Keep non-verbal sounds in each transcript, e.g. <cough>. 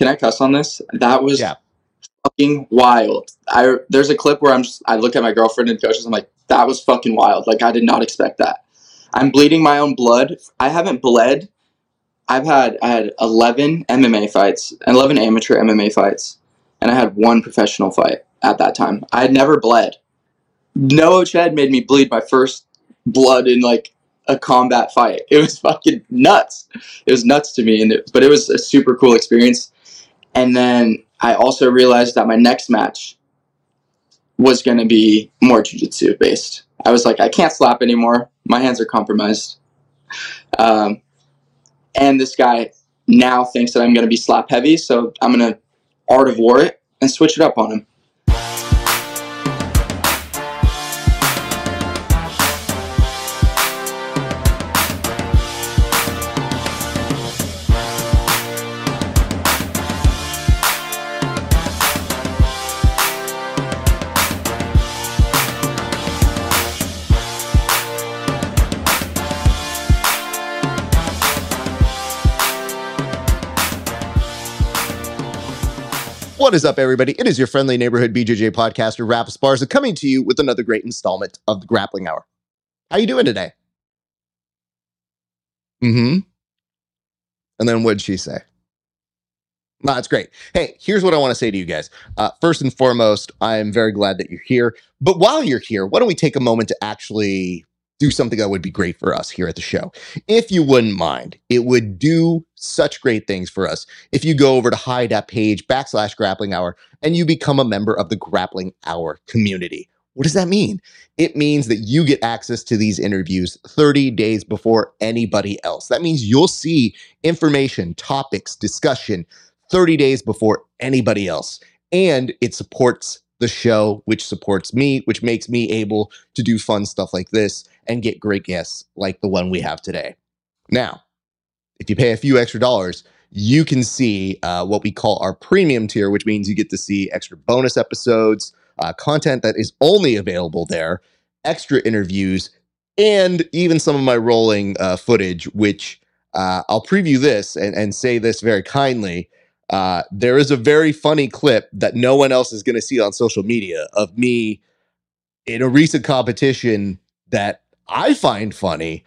Can I cuss on this? That was yeah. fucking wild. I there's a clip where I'm just I look at my girlfriend and coaches. I'm like, that was fucking wild. Like I did not expect that. I'm bleeding my own blood. I haven't bled. I've had I had 11 MMA fights, 11 amateur MMA fights, and I had one professional fight at that time. I had never bled. Noah Chad made me bleed my first blood in like a combat fight. It was fucking nuts. It was nuts to me, and it, but it was a super cool experience. And then I also realized that my next match was going to be more jujitsu based. I was like, I can't slap anymore. My hands are compromised. Um, and this guy now thinks that I'm going to be slap heavy, so I'm going to art of war it and switch it up on him. What is up, everybody? It is your friendly neighborhood BJJ podcaster, Raf Esparza, coming to you with another great installment of the Grappling Hour. How you doing today? Mm-hmm. And then what'd she say? No, that's great. Hey, here's what I want to say to you guys. Uh, first and foremost, I am very glad that you're here. But while you're here, why don't we take a moment to actually do something that would be great for us here at the show. If you wouldn't mind, it would do such great things for us if you go over to hy.page backslash grappling hour and you become a member of the grappling hour community. What does that mean? It means that you get access to these interviews 30 days before anybody else. That means you'll see information, topics, discussion 30 days before anybody else. And it supports the show, which supports me, which makes me able to do fun stuff like this and get great guests like the one we have today. Now, if you pay a few extra dollars, you can see uh, what we call our premium tier, which means you get to see extra bonus episodes, uh, content that is only available there, extra interviews, and even some of my rolling uh, footage, which uh, I'll preview this and, and say this very kindly. Uh, there is a very funny clip that no one else is going to see on social media of me in a recent competition that I find funny,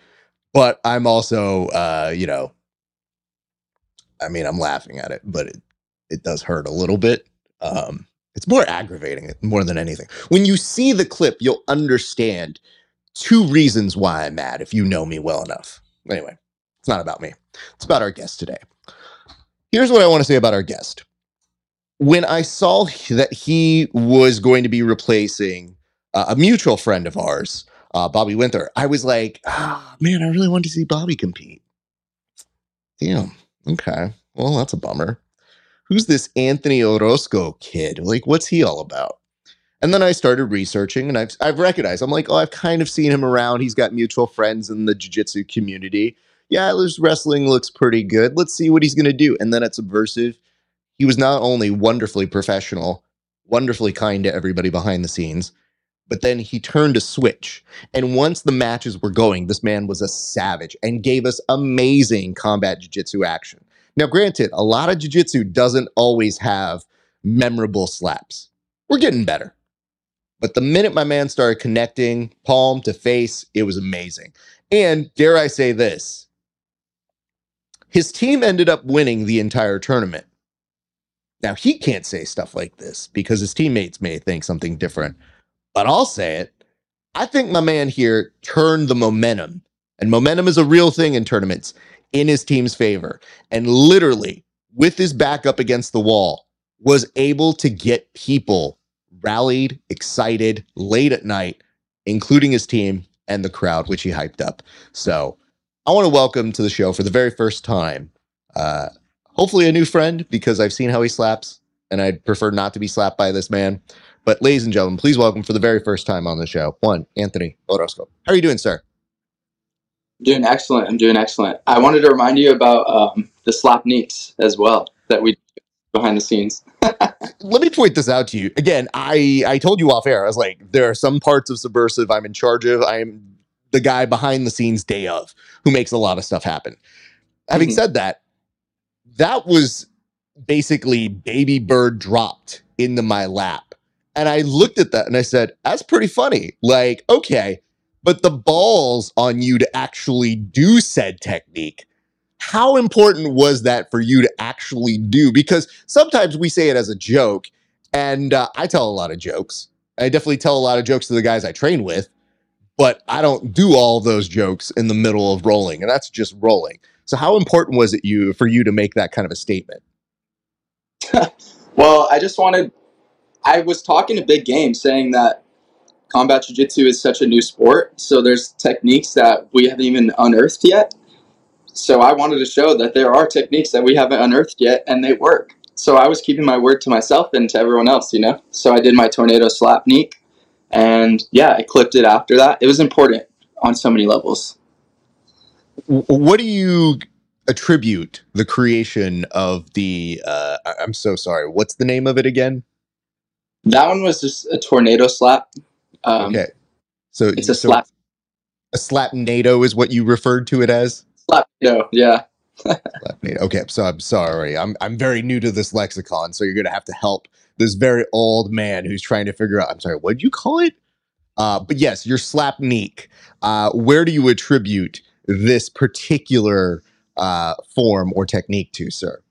but I'm also, uh, you know, I mean, I'm laughing at it, but it, it does hurt a little bit. Um, it's more aggravating more than anything. When you see the clip, you'll understand two reasons why I'm mad if you know me well enough. Anyway, it's not about me. It's about our guest today. Here's what I want to say about our guest. When I saw that he was going to be replacing uh, a mutual friend of ours, uh, Bobby Winther, I was like, oh, man, I really wanted to see Bobby compete. Damn. Okay. Well, that's a bummer. Who's this Anthony Orozco kid? Like, what's he all about? And then I started researching and I've, I've recognized, I'm like, oh, I've kind of seen him around. He's got mutual friends in the jiu jitsu community yeah, this wrestling looks pretty good. Let's see what he's going to do. And then at Subversiv, he was not only wonderfully professional, wonderfully kind to everybody behind the scenes, but then he turned a switch. And once the matches were going, this man was a savage and gave us amazing combat jiu-jitsu action. Now, granted, a lot of jiu-jitsu doesn't always have memorable slaps. We're getting better. But the minute my man started connecting palm to face, it was amazing. And dare I say this, his team ended up winning the entire tournament. Now, he can't say stuff like this because his teammates may think something different, but I'll say it. I think my man here turned the momentum, and momentum is a real thing in tournaments, in his team's favor. And literally, with his back up against the wall, was able to get people rallied, excited late at night, including his team and the crowd, which he hyped up. So I want to welcome to the show for the very first time, uh, hopefully a new friend because I've seen how he slaps and I'd prefer not to be slapped by this man. But ladies and gentlemen, please welcome for the very first time on the show, one Anthony Orozco. How are you doing, sir? Doing excellent. I'm doing excellent. I wanted to remind you about um, the slap neeks as well that we do behind the scenes. <laughs> Let me point this out to you again. I I told you off air. I was like, there are some parts of Subversiv I'm in charge of. I'm the guy behind the scenes day of who makes a lot of stuff happen. Having mm-hmm. said that, that was basically baby bird dropped into my lap. And I looked at that and I said, that's pretty funny. Like, okay, but the balls on you to actually do said technique. How important was that for you to actually do? Because sometimes we say it as a joke, and uh, I tell a lot of jokes. I definitely tell a lot of jokes to the guys I train with, but I don't do all those jokes in the middle of rolling, and that's just rolling. So, how important was it you for you to make that kind of a statement? <laughs> well, I just wanted. I was talking a big game, saying that combat jiu-jitsu is such a new sport, so there's techniques that we haven't even unearthed yet. So I wanted to show that there are techniques that we haven't unearthed yet, and they work. So I was keeping my word to myself and to everyone else, you know. So I did my tornado slap neek, and yeah, I clipped it after that. It was important on so many levels. What do you attribute the creation of the uh, i'm so sorry. What's the name of it again? That one was just a tornado slap. Um, okay. So it's a so slap. a slap nato is what you referred to it as? Slap nato yeah <laughs> okay so i'm sorry. I'm i'm very new to this lexicon so you're gonna have to help this very old man who's trying to figure out i'm sorry what did you call it uh, but yes your slap neek uh, where do you attribute this particular uh, form or technique to, sir?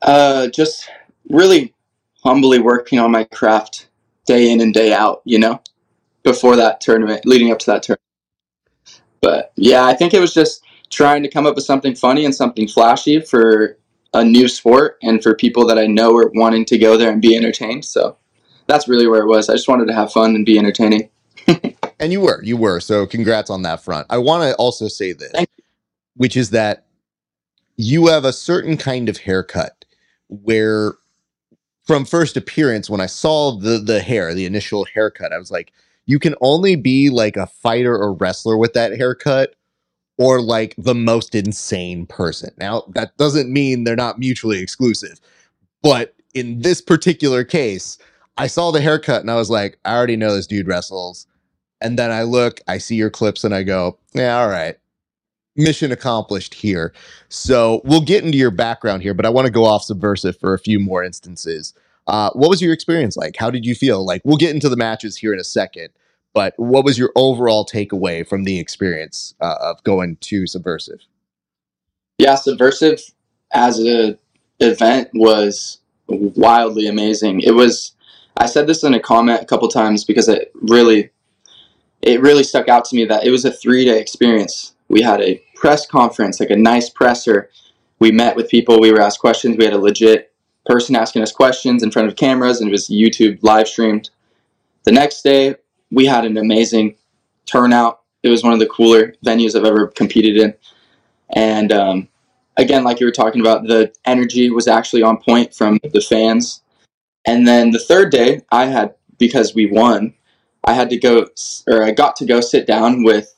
Uh, just really humbly working on my craft day in and day out, you know, before that tournament, leading up to that tournament. But yeah, I think it was just trying to come up with something funny and something flashy for a new sport and for people that I know are wanting to go there and be entertained. So that's really where it was. I just wanted to have fun and be entertaining. <laughs> and you were, you were. So congrats on that front. I want to also say this, which is that you have a certain kind of haircut where from first appearance when I saw the the hair, the initial haircut, I was like, you can only be like a fighter or wrestler with that haircut or like the most insane person. Now, that doesn't mean they're not mutually exclusive. But in this particular case, I saw the haircut and I was like, I already know this dude wrestles. And then I look, I see your clips, and I go, yeah, all right. Mission accomplished here. So we'll get into your background here, but I want to go off Subversiv for a few more instances. Uh, what was your experience like? How did you feel? Like, we'll get into the matches here in a second, but what was your overall takeaway from the experience uh, of going to Subversiv? Yeah, Subversiv as a event was wildly amazing. It was. I said this in a comment a couple times because it really it really stuck out to me that it was a three day experience. We had a press conference, like a nice presser. We met with people, we were asked questions. We had a legit person asking us questions in front of cameras, and it was YouTube live streamed. The next day, we had an amazing turnout. It was one of the cooler venues I've ever competed in. And um, again, like you were talking about, the energy was actually on point from the fans. And then the third day, I had, because we won, I had to go, or I got to go sit down with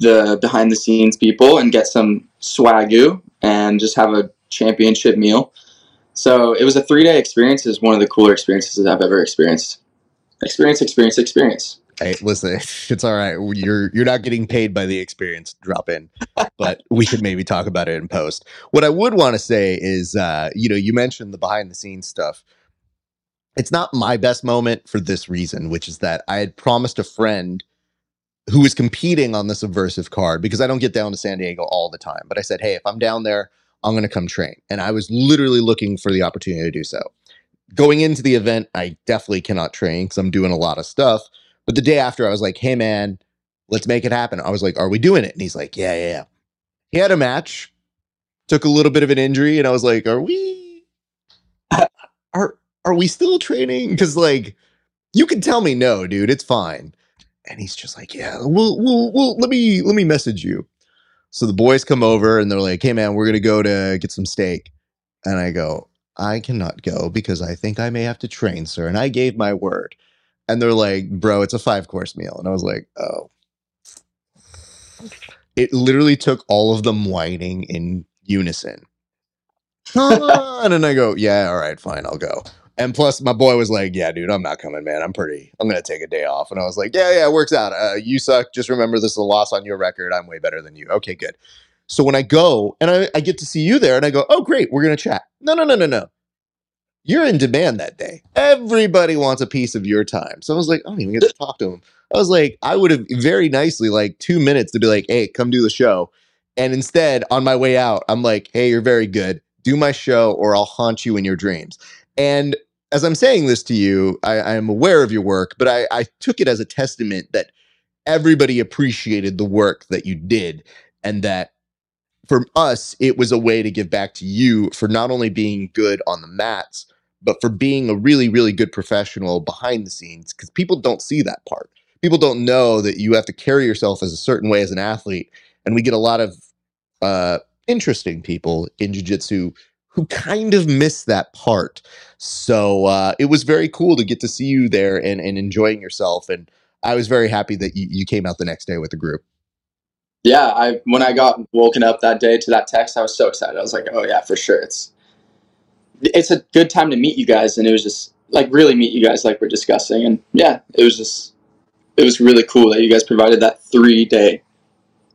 the behind the scenes people and get some swagoo and just have a championship meal. So it was a three day experience. It was one of the cooler experiences I've ever experienced. Experience, experience, experience. Hey, listen, <laughs> it's all right. You're you're not getting paid by the experience drop in, but we could maybe talk about it in post. What I would want to say is, uh, you know, you mentioned the behind the scenes stuff it's not my best moment for this reason, which is that I had promised a friend who was competing on the Subversiv card because I don't get down to San Diego all the time. But I said, hey, if I'm down there, I'm going to come train. And I was literally looking for the opportunity to do so. Going into the event, I definitely cannot train because I'm doing a lot of stuff. But the day after, I was like, hey, man, let's make it happen. I was like, are we doing it? And he's like, yeah, yeah, yeah. He had a match, took a little bit of an injury, and I was like, are we? Are are we still training? Because like, you can tell me no, dude, it's fine. And he's just like, yeah, we'll, we'll, we'll, let me, let me message you. So the boys come over and they're like, hey man, we're gonna go to get some steak. And I go, I cannot go because I think I may have to train, sir. And I gave my word. And they're like, bro, it's a five course meal. And I was like, oh. It literally took all of them whining in unison. and then I go, yeah, all right, fine, I'll go. And plus, my boy was like, "Yeah, dude, I'm not coming, man. I'm pretty. I'm gonna take a day off." And I was like, "Yeah, yeah, it works out. Uh, you suck. Just remember, this is a loss on your record. I'm way better than you. Okay, good." So when I go and I, I get to see you there and I go, oh, great, we're going to chat. No, no, no, no, no. You're in demand that day. Everybody wants a piece of your time. So I was like, I don't even get to talk to him. I was like, I would have very nicely, like two minutes to be like, hey, come do the show. And instead, on my way out, I'm like, hey, you're very good. Do my show or I'll haunt you in your dreams. And as I'm saying this to you, I, am aware of your work, but I, I took it as a testament that everybody appreciated the work that you did and that for us, it was a way to give back to you for not only being good on the mats, but for being a really, really good professional behind the scenes, because people don't see that part. People don't know that you have to carry yourself as a certain way as an athlete. And we get a lot of uh, interesting people in jiu-jitsu who kind of miss that part. So uh, it was very cool to get to see you there and, and enjoying yourself. And I was very happy that you, you came out the next day with the group. Yeah, I when I got woken up that day to that text, I was so excited. I was like, "Oh yeah, for sure. It's it's a good time to meet you guys." And it was just like really meet you guys, like we're discussing. And yeah, it was just it was really cool that you guys provided that three day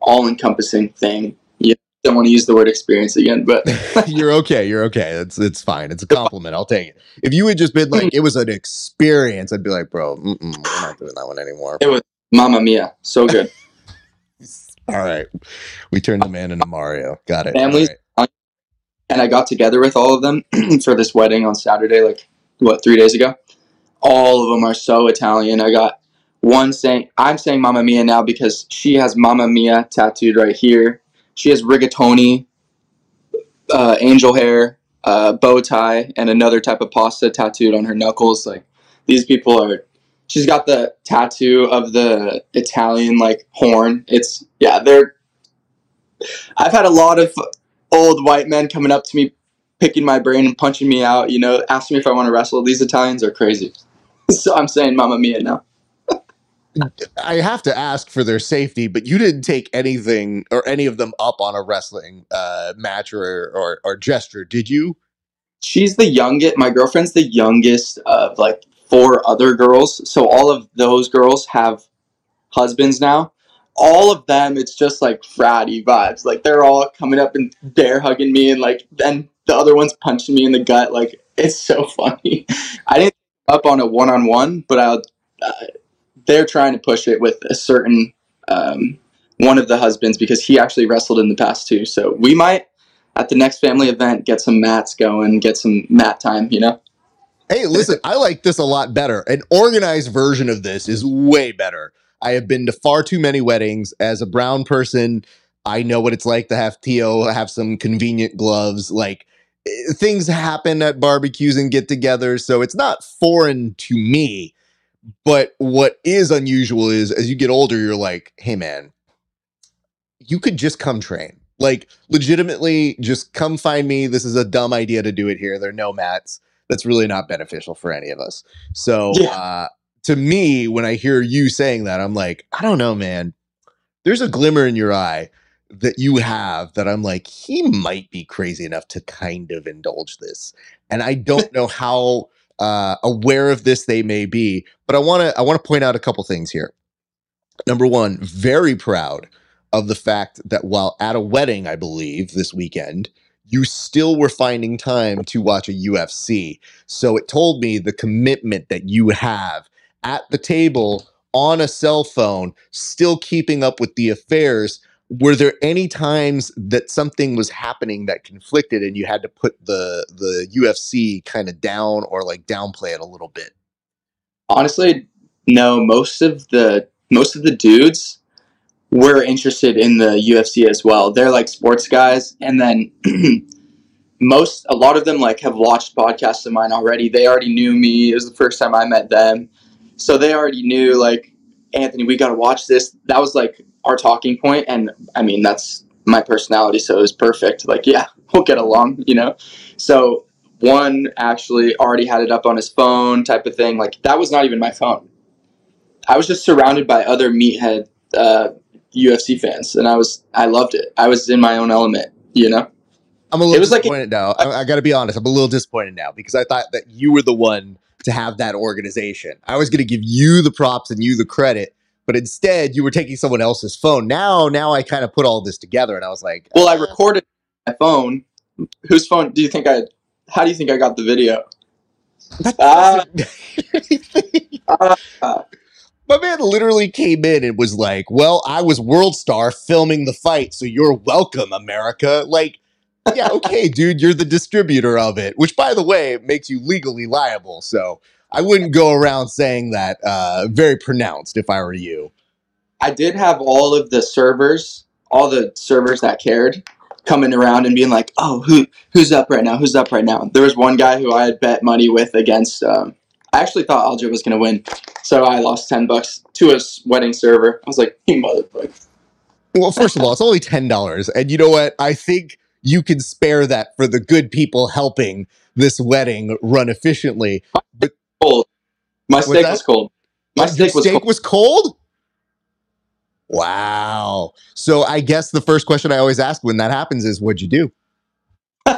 all encompassing thing Yeah, don't want to use the word experience again, but <laughs> you're okay. You're okay. It's it's fine. It's a compliment. I'll take it. If you had just been like, it was an experience, I'd be like, bro, we're not doing that one anymore. It was Mamma Mia, so good. All right, we turned the man into Mario. Got it. Families, right. and I got together with all of them <clears throat> for this wedding on Saturday, like what three days ago. All of them are so Italian. I got one saying, I'm saying Mamma Mia now because she has Mamma Mia tattooed right here she has rigatoni, uh, angel hair, uh, bow tie, and another type of pasta tattooed on her knuckles. Like these people are. She's got the tattoo of the Italian like horn. It's yeah, they're. I've had a lot of old white men coming up to me, picking my brain and punching me out. You know, asking me if I want to wrestle. These Italians are crazy. <laughs> so I'm saying Mamma Mia now. <laughs> I have to ask for their safety, but you didn't take anything or any of them up on a wrestling uh, match or, or, or gesture, did you? She's the youngest. My girlfriend's the youngest of like four other girls. So all of those girls have husbands now. All of them, it's just like fratty vibes. Like they're all coming up and bear hugging me, and like then the other one's punching me in the gut. Like it's so <laughs> funny. I didn't up on a one on one, but I'll. Uh, they're trying to push it with a certain um, one of the husbands because he actually wrestled in the past too. So we might at the next family event get some mats going, get some mat time. You know. Hey, listen, I like this a lot better. An organized version of this is way better. I have been to far too many weddings as a brown person. I know what it's like to have Tio have some convenient gloves. Like eh, things happen at barbecues and get togethers. So it's not foreign to me but what is unusual is as you get older, you're like, hey, man, you could just come train. Like, legitimately, just come find me. This is a dumb idea to do it here. There are no mats. That's really not beneficial for any of us. So, yeah. uh, to me, when I hear you saying that, I'm like, I don't know, man. There's a glimmer in your eye that you have that I'm like, he might be crazy enough to kind of indulge this. And I <laughs> don't know how uh, aware of this they may be. But I want to I want to point out a couple things here. Number one, very proud of the fact that while at a wedding, I believe this weekend, you still were finding time to watch a UFC. So it told me the commitment that you have at the table on a cell phone, still keeping up with the affairs were there any times that something was happening that conflicted and you had to put the the UFC kind of down or like downplay it a little bit? Honestly, no. Most of the most of the dudes were interested in the UFC as well. They're like sports guys, and then <clears throat> most a lot of them like have watched podcasts of mine already. They already knew me. It was the first time I met them, so they already knew like Anthony. We got to watch this. That was like our talking point and i mean that's my personality so it was perfect like yeah <laughs> we'll get along you know so one actually already had it up on his phone type of thing like that was not even my phone i was just surrounded by other meathead uh, ufc fans and i was i loved it i was in my own element you know i'm a little it was disappointed like, now I, I gotta be honest i'm a little disappointed now because i thought that you were the one to have that organization i was gonna give you the props and you the credit but instead you were taking someone else's phone. Now, now I kind of put all this together, and I was like, well, I recorded my phone. Whose phone do you think I? How do you think I got the video? Uh, uh, <laughs> my man literally came in and was like, "Well, I was World Star filming the fight, so you're welcome, America." Like, yeah, okay, <laughs> dude, you're the distributor of it, which, by the way, makes you legally liable. So I wouldn't go around saying that uh, very pronounced if I were you. I did have all of the servers, all the servers that cared, coming around and being like, "Oh, who who's up right now? Who's up right now?" There was one guy who I had bet money with against. Um, I actually thought Aljo was going to win, so I lost ten bucks to a wedding server. I was like, "You motherfucker." Well, first of all, it's only ten dollars, and you know what? I think you can spare that for the good people helping this wedding run efficiently. But cold. My steak was cold. My steak, was, steak cold. was cold. Wow. So I guess the first question I always ask when that happens is, "What'd you do?" <laughs>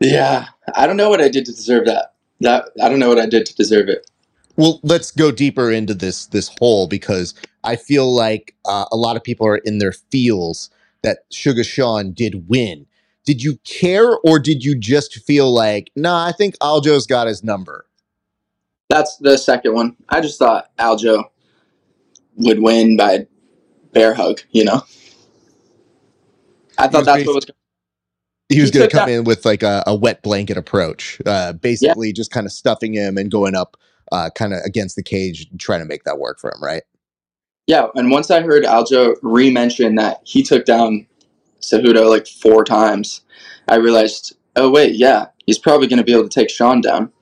yeah, I don't know what I did to deserve that. That I don't know what I did to deserve it. Well, let's go deeper into this this hole because I feel like uh, a lot of people are in their feels that Sugar Sean did win. Did you care or did you just feel like, nah, I think Aljo's got his number? That's the second one. I just thought Aljo would win by bear hug, you know? I thought that's what was he was going to come that. in with like a, a, wet blanket approach, uh, basically yeah. just kind of stuffing him and going up uh, kind of against the cage, trying to make that work for him, right? Yeah, and once I heard Aljo re-mention that he took down Cejudo like four times, I realized, oh wait, yeah, he's probably going to be able to take Sean down.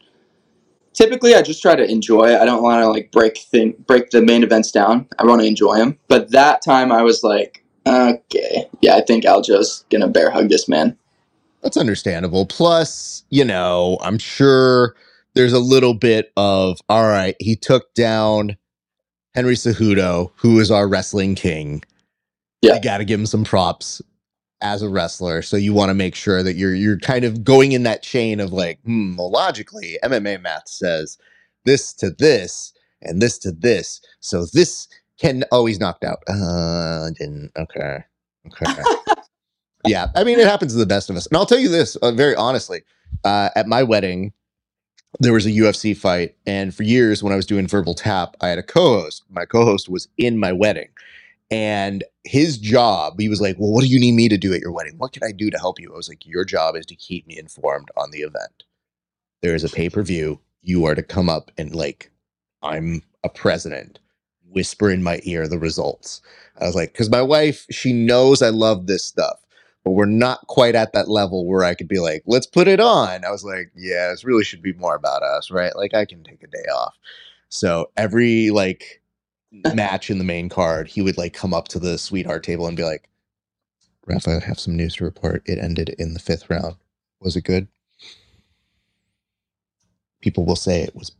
Typically, I just try to enjoy. I don't want to like break thing break the main events down. I want to enjoy them. But that time, I was like, okay, yeah, I think Aljo's gonna bear hug this man. That's understandable. Plus, you know, I'm sure there's a little bit of all right. He took down Henry Cejudo, who is our wrestling king. Yeah. You got to give him some props as a wrestler. So you want to make sure that you're you're kind of going in that chain of like, hmm, well, logically, MMA math says this to this and this to this. So this can always knocked out. Uh, didn't. Okay. Okay. <laughs> yeah. I mean, it happens to the best of us. And I'll tell you this uh, very honestly. Uh, at my wedding, there was a UFC fight. And for years, when I was doing Verbal Tap, I had a co host. My co host was in my wedding. And his job, he was like, Well, what do you need me to do at your wedding? What can I do to help you? I was like, Your job is to keep me informed on the event. There is a pay per view. You are to come up and, like, I'm a president, whisper in my ear the results. I was like, Because my wife, she knows I love this stuff but we're not quite at that level where I could be like, let's put it on. I was like, yeah, this really should be more about us, right? Like I can take a day off. So every like <laughs> match in the main card, he would like come up to the sweetheart table and be like, Rafa, I have some news to report. It ended in the fifth round. Was it good? People will say it was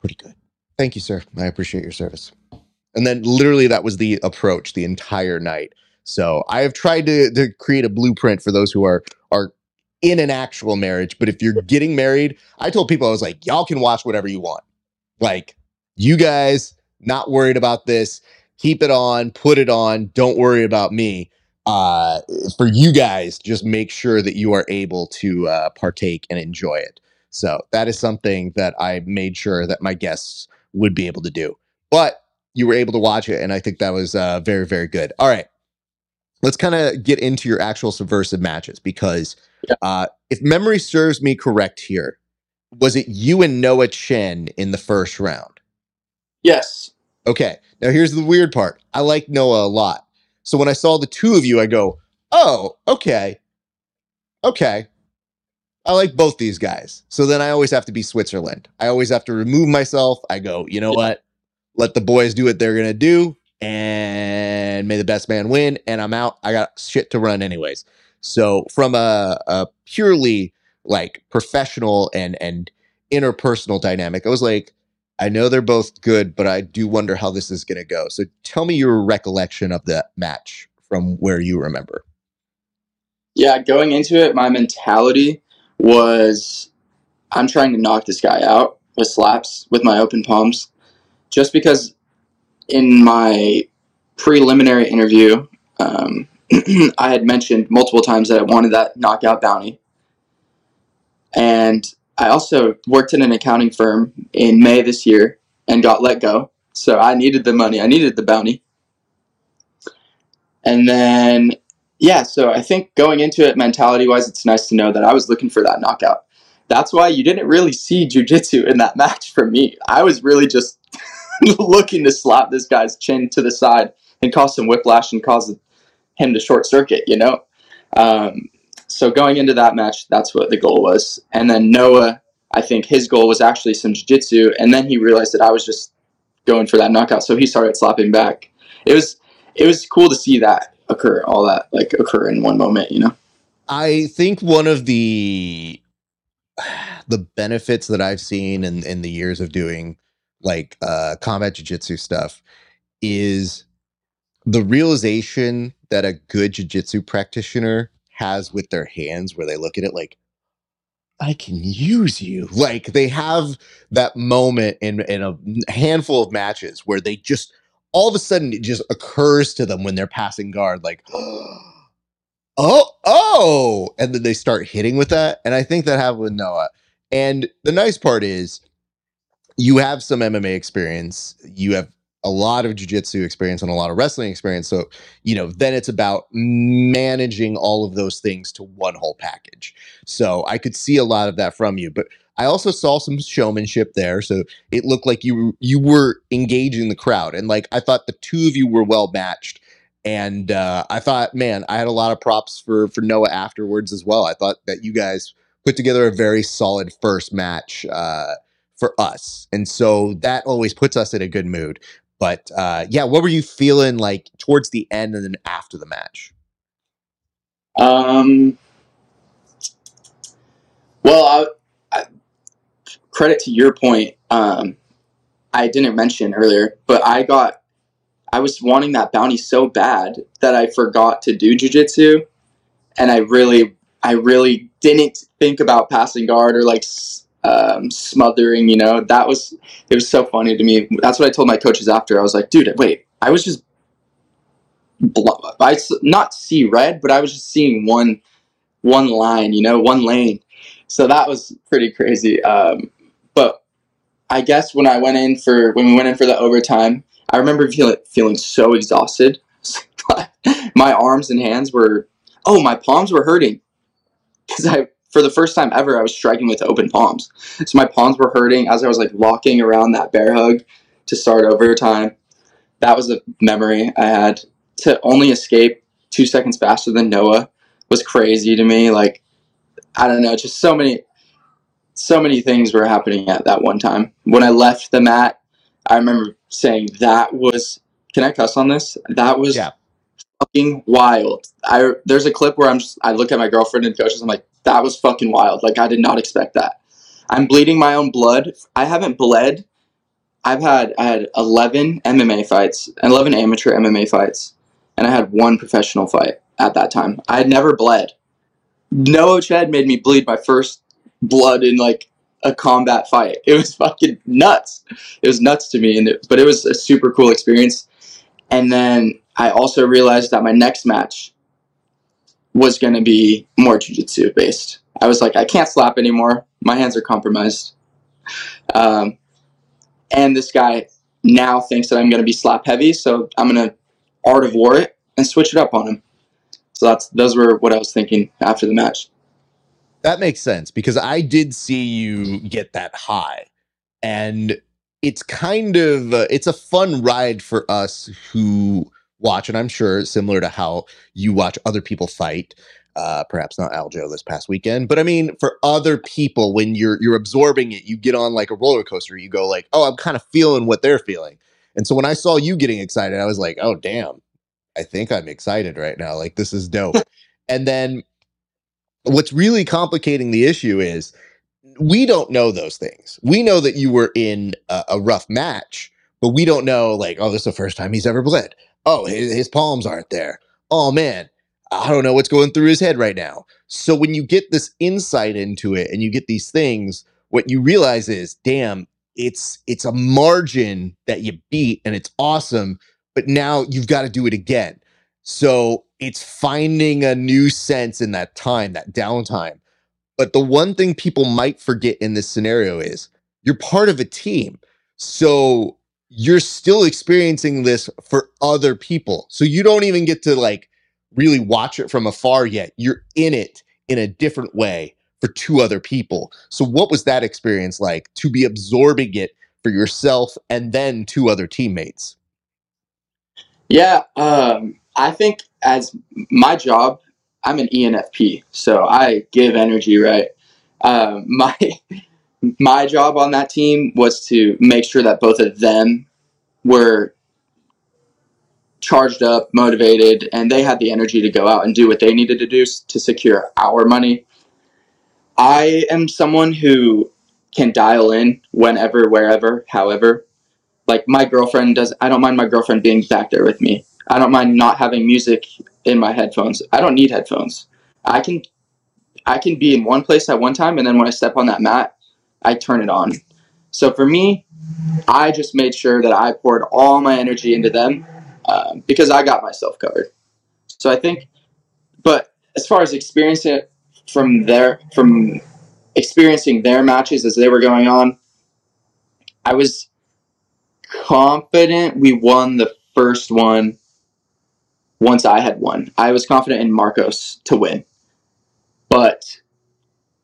pretty good. Thank you, sir. I appreciate your service. And then literally that was the approach the entire night. So I have tried to, to create a blueprint for those who are are in an actual marriage. But if you're getting married, I told people I was like, y'all can watch whatever you want. Like you guys, not worried about this. Keep it on, put it on. Don't worry about me. Uh, for you guys, just make sure that you are able to uh, partake and enjoy it. So that is something that I made sure that my guests would be able to do. But you were able to watch it, and I think that was uh, very, very good. All right let's kind of get into your actual Subversiv matches because yeah. uh, if memory serves me correct here, was it you and Noah Chen in the first round? Yes. Okay. Now here's the weird part. I like Noah a lot. So when I saw the two of you, I go, oh, okay. Okay. I like both these guys. So then I always have to be Switzerland. I always have to remove myself. I go, you know yeah. what? Let the boys do what they're going to do and may the best man win. And I'm out. I got shit to run anyways. So from a, a purely like professional and and interpersonal dynamic, I was like, I know they're both good, but I do wonder how this is going to go. So tell me your recollection of the match from where you remember. Yeah, going into it, my mentality was I'm trying to knock this guy out with slaps with my open palms just because in my preliminary interview, um, <clears throat> I had mentioned multiple times that I wanted that knockout bounty. And I also worked in an accounting firm in May this year and got let go. So I needed the money, I needed the bounty. And then, yeah, so I think going into it mentality wise, it's nice to know that I was looking for that knockout. That's why you didn't really see jujitsu in that <laughs> match for me. I was really just <laughs> looking to slap this guy's chin to the side and cause some whiplash and cause him to short circuit, you know? Um, so going into that match, that's what the goal was. And then Noah, I think his goal was actually some jiu-jitsu, and then he realized that I was just going for that knockout, so he started slapping back. It was it was cool to see that occur, all that like occur in one moment, you know. I think one of the <sighs> the benefits that I've seen in in the years of doing like uh combat jiu-jitsu stuff is the realization that a good jiu-jitsu practitioner has with their hands where they look at it like I can use you. Like they have that moment in in a handful of matches where they just all of a sudden it just occurs to them when they're passing guard like <gasps> oh oh and then they start hitting with that and I think that happened with Noah. And the nice part is you have some MMA experience. You have a lot of jujitsu experience and a lot of wrestling experience. So, you know, then it's about managing all of those things to one whole package. So I could see a lot of that from you. But I also saw some showmanship there. So it looked like you you were engaging the crowd. And like I thought the two of you were well matched. And uh, I thought, man, I had a lot of props for for Noah afterwards as well. I thought that you guys put together a very solid first match. Uh, for us. And so that always puts us in a good mood. But uh, yeah, what were you feeling like towards the end and then after the match? Um. Well, I, I, credit to your point. Um, I didn't mention earlier, but I got, I was wanting that bounty so bad that I forgot to do jujitsu, and I really, I really didn't think about passing guard or like um, smothering. You know, that was it was so funny to me. That's what I told my coaches after. I was like, dude, wait, I was just I not see red, but I was just seeing one one line, you know, one lane. So that was pretty crazy. Um, but I guess when I went in for when we went in for the overtime, I remember feeling feeling so exhausted. <laughs> my arms and hands were oh, my palms were hurting because I for the first time ever, I was striking with open palms. So my palms were hurting as I was like walking around that bear hug to start overtime. That was a memory I had. To only escape two seconds faster than Noah was crazy to me. Like, I don't know, just so many, so many things were happening at that one time. When I left the mat, I remember saying that was. Can I cuss on this? That was yeah. fucking wild. I there's a clip where I'm just I look at my girlfriend and coaches. I'm like, that was fucking wild. Like I did not expect that. I'm bleeding my own blood. I haven't bled. I've had I had 11 MMA fights, 11 amateur MMA fights, and I had one professional fight at that time. I had never bled. Noah Chad made me bleed my first blood in like a combat fight. It was fucking nuts. It was nuts to me, and it, but it was a super cool experience. And then I also realized that my next match was going to be more jujitsu based. I was like, I can't slap anymore. My hands are compromised. Um, and this guy now thinks that I'm going to be slap heavy, so I'm going to art of war it and switch it up on him. So that's those were what I was thinking after the match. That makes sense because I did see you get that high, and it's kind of uh, it's a fun ride for us who watch, and I'm sure similar to how you watch other people fight. Uh, perhaps not Aljo this past weekend, but I mean, for other people, when you're you're absorbing it, you get on like a roller coaster. You go like, "Oh, I'm kind of feeling what they're feeling." And so when I saw you getting excited, I was like, "Oh, damn! I think I'm excited right now. Like this is dope." <laughs> and then what's really complicating the issue is we don't know those things. We know that you were in a, a rough match, but we don't know like, "Oh, this is the first time he's ever bled." Oh, his, his palms aren't there. Oh man, I don't know what's going through his head right now. So when you get this insight into it and you get these things, what you realize is, damn, it's it's a margin that you beat and it's awesome, but now you've got to do it again. So it's finding a new sense in that time, that downtime. But the one thing people might forget in this scenario is you're part of a team. So you're still experiencing this for other people. So you don't even get to like really watch it from afar yet. You're in it in a different way for two other people. So what was that experience like to be absorbing it for yourself and then two other teammates? Yeah, um, I think as my job, I'm an ENFP, so I give energy, right? Um, <laughs> my my job on that team was to make sure that both of them were charged up, motivated, and they had the energy to go out and do what they needed to do to secure our money. I am someone who can dial in whenever, wherever, however. Like my girlfriend does, I don't mind my girlfriend being back there with me. I don't mind not having music in my headphones. I don't need headphones. I can I can be in one place at one time and then when I step on that mat, I turn it on. So for me, I just made sure that I poured all my energy into them uh, because I got myself covered. So I think, but as far as experiencing it from their from experiencing their matches as they were going on, I was confident we won the first one once I had won. I was confident in Marcos to win. But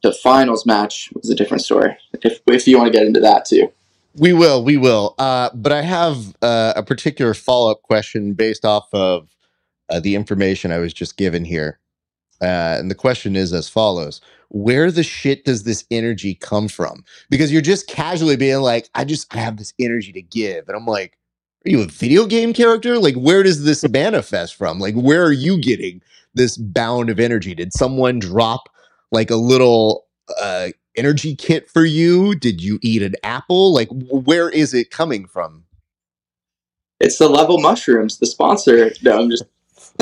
the finals match was a different story. If if you want to get into that too. We will, we will. Uh, but I have uh, a particular follow up question based off of uh, the information I was just given here. Uh, and the question is as follows Where the shit does this energy come from? Because you're just casually being like, I just I have this energy to give. And I'm like, are you a video game character? Like, where does this manifest from? Like, where are you getting this bound of energy? Did someone drop like a little uh, energy kit for you? Did you eat an apple? Like, where is it coming from? It's the level mushrooms, the sponsor. No, I'm just. <laughs>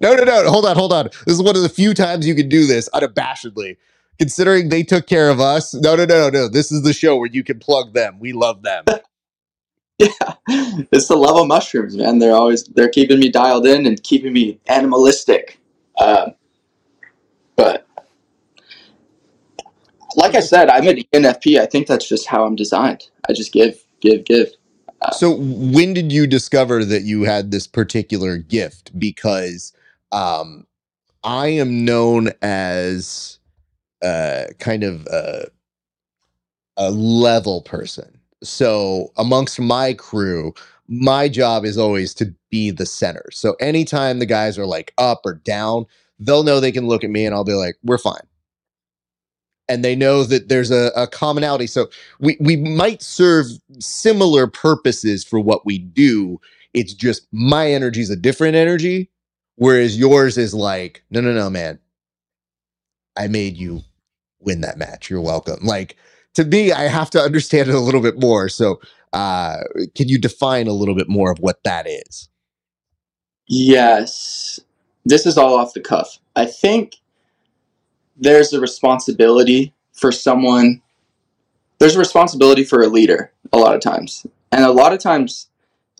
no, no, no. Hold on, hold on. This is one of the few times you can do this unabashedly. Considering they took care of us. No, no, no, no. no. This is the show where you can plug them. We love them. <laughs> yeah, it's the level mushrooms, man. They're always they're keeping me dialed in and keeping me animalistic. Uh, but like I said, I'm an ENFP. I think that's just how I'm designed. I just give, give, give. So when did you discover that you had this particular gift? Because um, I am known as uh, kind of a, a level person. So amongst my crew, my job is always to be the center. So anytime the guys are like up or down, they'll know they can look at me and I'll be like, we're fine and they know that there's a, a, commonality. So we we might serve similar purposes for what we do. It's just my energy is a different energy, whereas yours is like, no, no, no, man. I made you win that match. You're welcome. Like to me, I have to understand it a little bit more. So uh can you define a little bit more of what that is? Yes. This is all off the cuff. I think there's a responsibility for someone there's a responsibility for a leader a lot of times. And a lot of times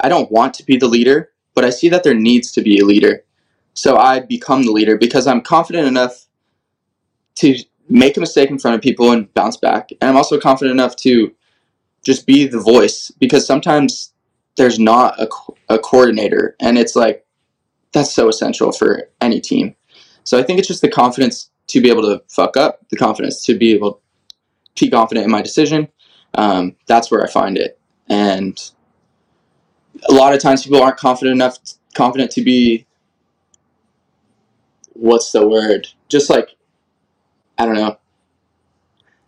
i don't want to be the leader but i see that there needs to be a leader. So i become the leader because i'm confident enough to make a mistake in front of people and bounce back. And i'm also confident enough to just be the voice because sometimes there's not a, a coordinator. And it's like that's so essential for any team. So i think it's just the confidence to be able to fuck up, the confidence to be able to be confident in my decision. Um, that's where I find it. And a lot of times people aren't confident enough, confident to be, what's the word? Just like, I don't know.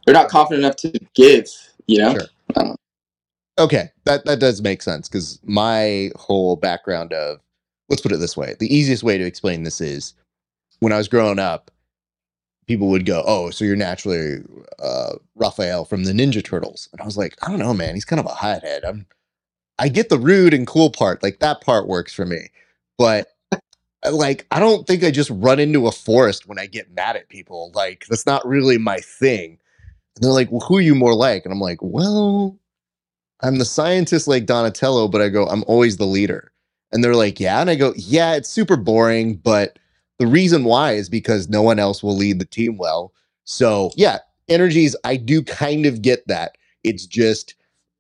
They're not confident enough to give, you know? Sure. Okay, that, that does make sense because my whole background of, let's put it this way the easiest way to explain this is when I was growing up, people would go, "Oh, so you're naturally uh, Raphael from the Ninja Turtles," and I was like, "I don't know, man. He's kind of a hothead. I'm, I get the rude and cool part, like that part works for me, but." like I don't think I just run into a forest when I get mad at people. Like that's not really my thing. And they're like, "Well, who are you more like?" And I'm like, "Well, I'm the scientist like Donatello, but I go, I'm always the leader. And they're like, yeah. And I go, yeah, it's super boring, but the reason why is because no one else will lead the team well. So, yeah, energies, I do kind of get that. It's just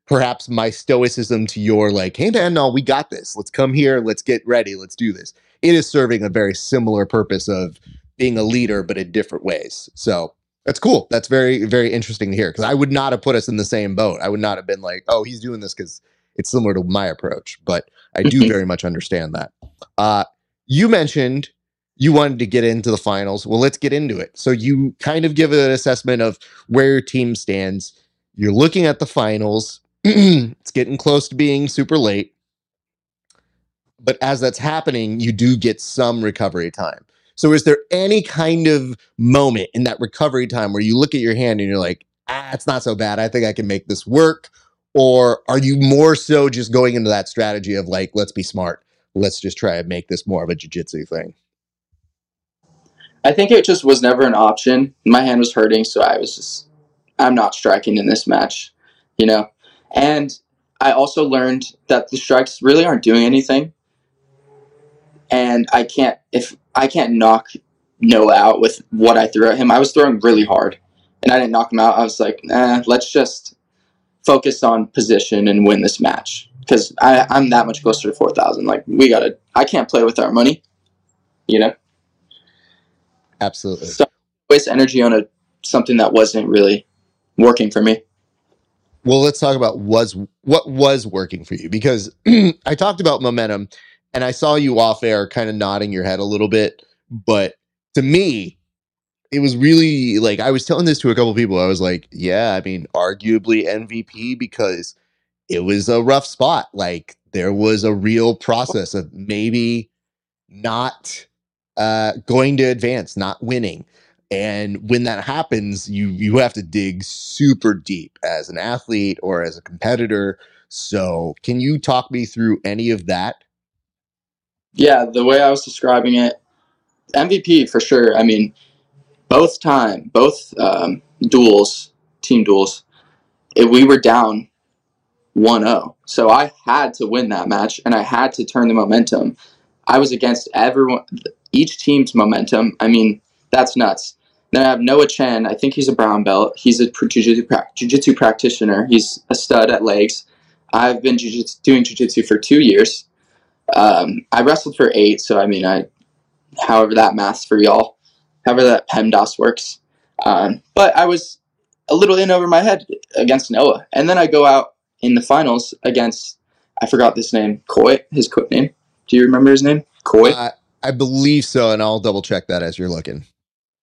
perhaps my stoicism to your like, hey man, no, we got this. Let's come here. Let's get ready. Let's do this. It is serving a very similar purpose of being a leader, but in different ways. So that's cool. That's very, very interesting to hear because I would not have put us in the same boat. I would not have been like, oh, he's doing this because it's similar to my approach, but I do <laughs> very much understand that. Uh, you mentioned you wanted to get into the finals. Well, let's get into it. So you kind of give an assessment of where your team stands. You're looking at the finals. <clears throat> it's getting close to being super late. But as that's happening, you do get some recovery time. So is there any kind of moment in that recovery time where you look at your hand and you're like, ah, it's not so bad. I think I can make this work? Or are you more so just going into that strategy of like, let's be smart. Let's just try and make this more of a jiu-jitsu thing? I think it just was never an option. My hand was hurting, so I was just I'm not striking in this match, you know. And I also learned that the strikes really aren't doing anything. And I can't if I can't knock Noah out with what I threw at him. I was throwing really hard, and I didn't knock him out. I was like, nah, let's just focus on position and win this match because I'm that much closer to four thousand. Like we gotta, I can't play with our money, you know. Absolutely. So waste energy on a something that wasn't really working for me. Well, let's talk about was what was working for you because <clears throat> I talked about momentum and I saw you off air kind of nodding your head a little bit, but to me, it was really like I was telling this to a couple people. I was like, yeah, I mean, arguably MVP because it was a rough spot. Like there was a real process of maybe not uh, going to advance, not winning. And when that happens, you you have to dig super deep as an athlete or as a competitor. So, can you talk me through any of that? Yeah, the way I was describing it, MVP for sure. I mean, both time, both um, duels, team duels, it, we were down 1-0. So I had to win that match, and I had to turn the momentum. I was against everyone, each team's momentum. I mean, that's nuts. Then I have Noah Chen. I think he's a brown belt. He's a jiu-jitsu, jiu-jitsu practitioner. He's a stud at legs. I've been jiu-jitsu, doing jiu-jitsu for two years. Um, I wrestled for eight, so I mean, I, however that maths for y'all, however that PEMDAS works. Um, but I was a little in over my head against Noah, and then I go out in the finals against I forgot this name, Coy, his cook name. Do you remember his name? Coy. Uh, I believe so, and I'll double check that as you're looking.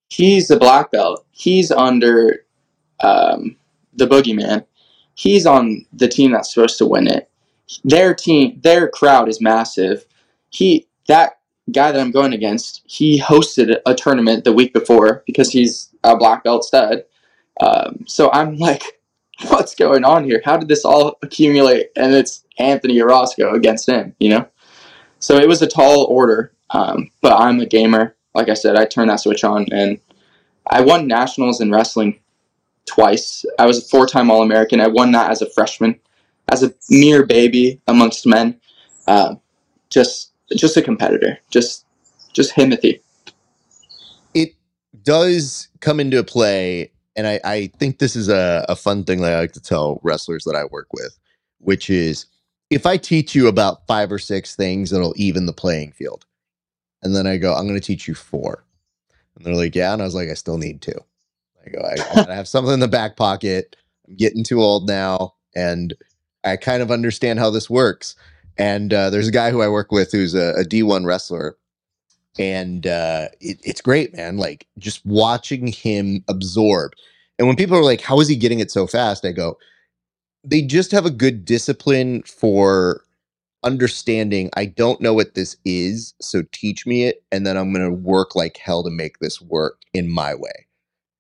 He's a black belt. He's under um, the boogeyman. He's on the team that's supposed to win it. Their team, their crowd is massive. He that guy that I'm going against, he hosted a tournament the week before because he's a black belt stud. Um, so I'm like, <laughs> what's going on here? How did this all accumulate? And it's Anthony Orozco against him, you know? So it was a tall order. Um, but I'm a gamer. Like I said, I turned that switch on and I won nationals in wrestling twice. I was a four time All American. I won that as a freshman, as a mere baby amongst men. Uh, just, just a competitor. Just, just Himothy. It does come into play, and I, I think this is a, a fun thing that I like to tell wrestlers that I work with, which is if I teach you about five or six things, it'll even the playing field. And then I go, I'm going to teach you four. And they're like, yeah. And I was like, I still need two. I go, I, I have something in the back pocket. I'm getting too old now. And I kind of understand how this works. And uh, there's a guy who I work with who's a a D1 wrestler. And uh, it, it's great, man. Like just watching him absorb. And when people are like, how is he getting it so fast? I go, they just have a good discipline for understanding I don't know what this is, so teach me it, and then I'm going to work like hell to make this work in my way.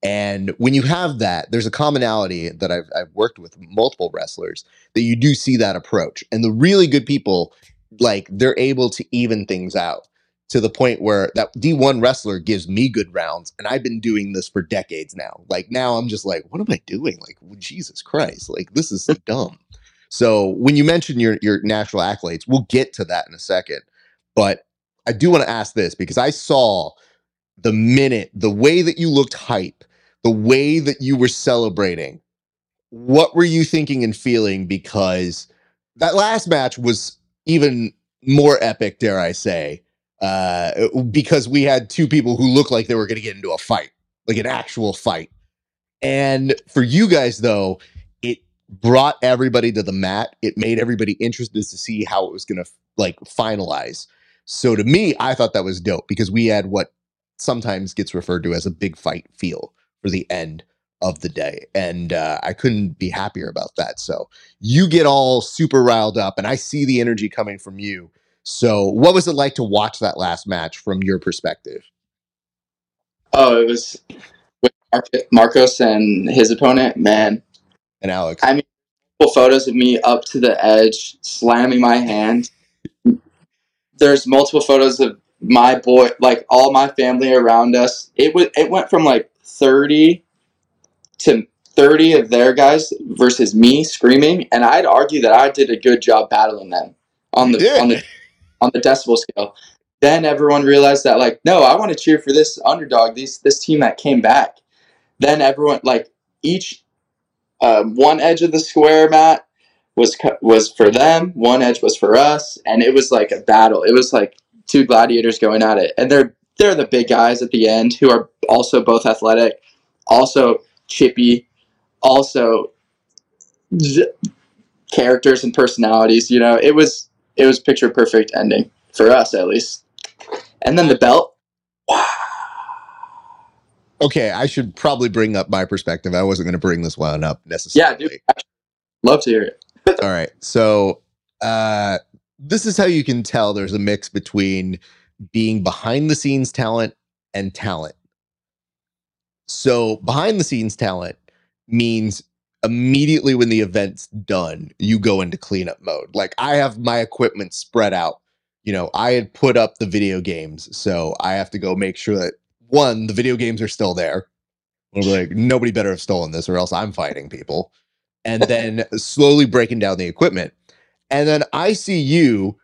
And when you have that, there's a commonality that I've, I've worked with multiple wrestlers that you do see that approach. And the really good people, like, they're able to even things out to the point where that D1 wrestler gives me good rounds. And I've been doing this for decades now. Like, now I'm just like, what am I doing? Like, Jesus Christ, like, this is dumb. So when you mention your your national accolades, we'll get to that in a second. But I do want to ask this because I saw the minute, the way that you looked hype, the way that you were celebrating. What were you thinking and feeling? Because that last match was even more epic, dare I say, uh, because we had two people who looked like they were going to get into a fight, like an actual fight. And for you guys, though, brought everybody to the mat. It made everybody interested to see how it was going to like finalize. So to me, I thought that was dope because we had what sometimes gets referred to as a big fight feel for the end of the day. And uh, I couldn't be happier about that. So you get all super riled up, and I see the energy coming from you. So, what was it like to watch that last match from your perspective? Oh, it was with Marcos and his opponent, man. And Alex. I mean, photos of me up to the edge, slamming my hand. There's multiple photos of my boy, like all my family around us. It was it went from like 30 to 30 of their guys versus me screaming, and I'd argue that I did a good job battling them on the on the on the decibel scale. Then everyone realized that like, no, I want to cheer for this underdog, these this team that came back. Then everyone like each um, one edge of the square mat was was for them, one edge was for us, and it was like a battle. It was like two gladiators going at it, and they're they're the big guys at the end who are also both athletic, also chippy, also characters and personalities. You know, it was it was picture perfect ending for us at least. And then the belt. Wow. Okay, I should probably bring up my perspective. I wasn't going to bring this one up necessarily. Yeah, dude. Love to hear it. <laughs> All right. So, uh, this is how you can tell there's a mix between being behind the scenes talent and talent. So, behind the scenes talent means immediately when the event's done, you go into cleanup mode. Like I have my equipment spread out. You know, I had put up the video games, so I have to go make sure that one, the video games are still there. Be like, nobody better have stolen this, or else I'm fighting people. And <laughs> then slowly breaking down the equipment. And then I see you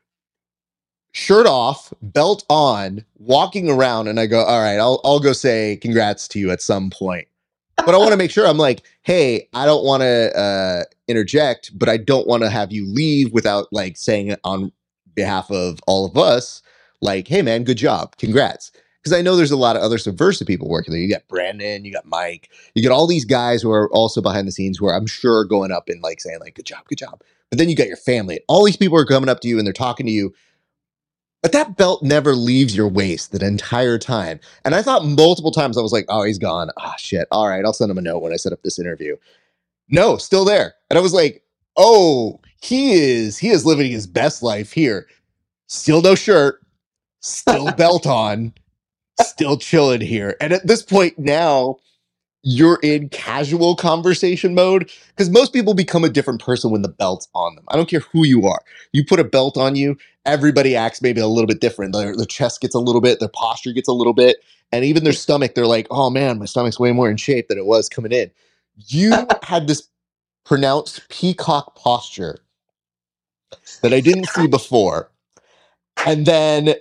shirt off, belt on, walking around, and I go, all right, I'll I'll go say congrats to you at some point but I want to make sure I'm like, hey, I don't want to uh, interject, but I don't want to have you leave without like saying it on behalf of all of us, like, hey, man, good job, congrats. Because I know there's a lot of other Subversiv people working there. You got Brandon, you got Mike, you got all these guys who are also behind the scenes who are, I'm sure, going up and like saying, like, good job, good job. But then you got your family. All these people are coming up to you and they're talking to you but that belt never leaves your waist the entire time. And I thought multiple times I was like, oh, he's gone. Ah, oh, shit. All right, I'll send him a note when I set up this interview. No, still there. And I was like, oh, he is he is living his best life here. Still no shirt, still belt on, still chilling here. And at this point now, you're in casual conversation mode because most people become a different person when the belt's on them. I don't care who you are. You put a belt on you, everybody acts maybe a little bit different. Their, their chest gets a little bit, their posture gets a little bit, and even their stomach, they're like, oh man, my stomach's way more in shape than it was coming in. You uh-huh. had this pronounced peacock posture that I didn't see <laughs> before. And then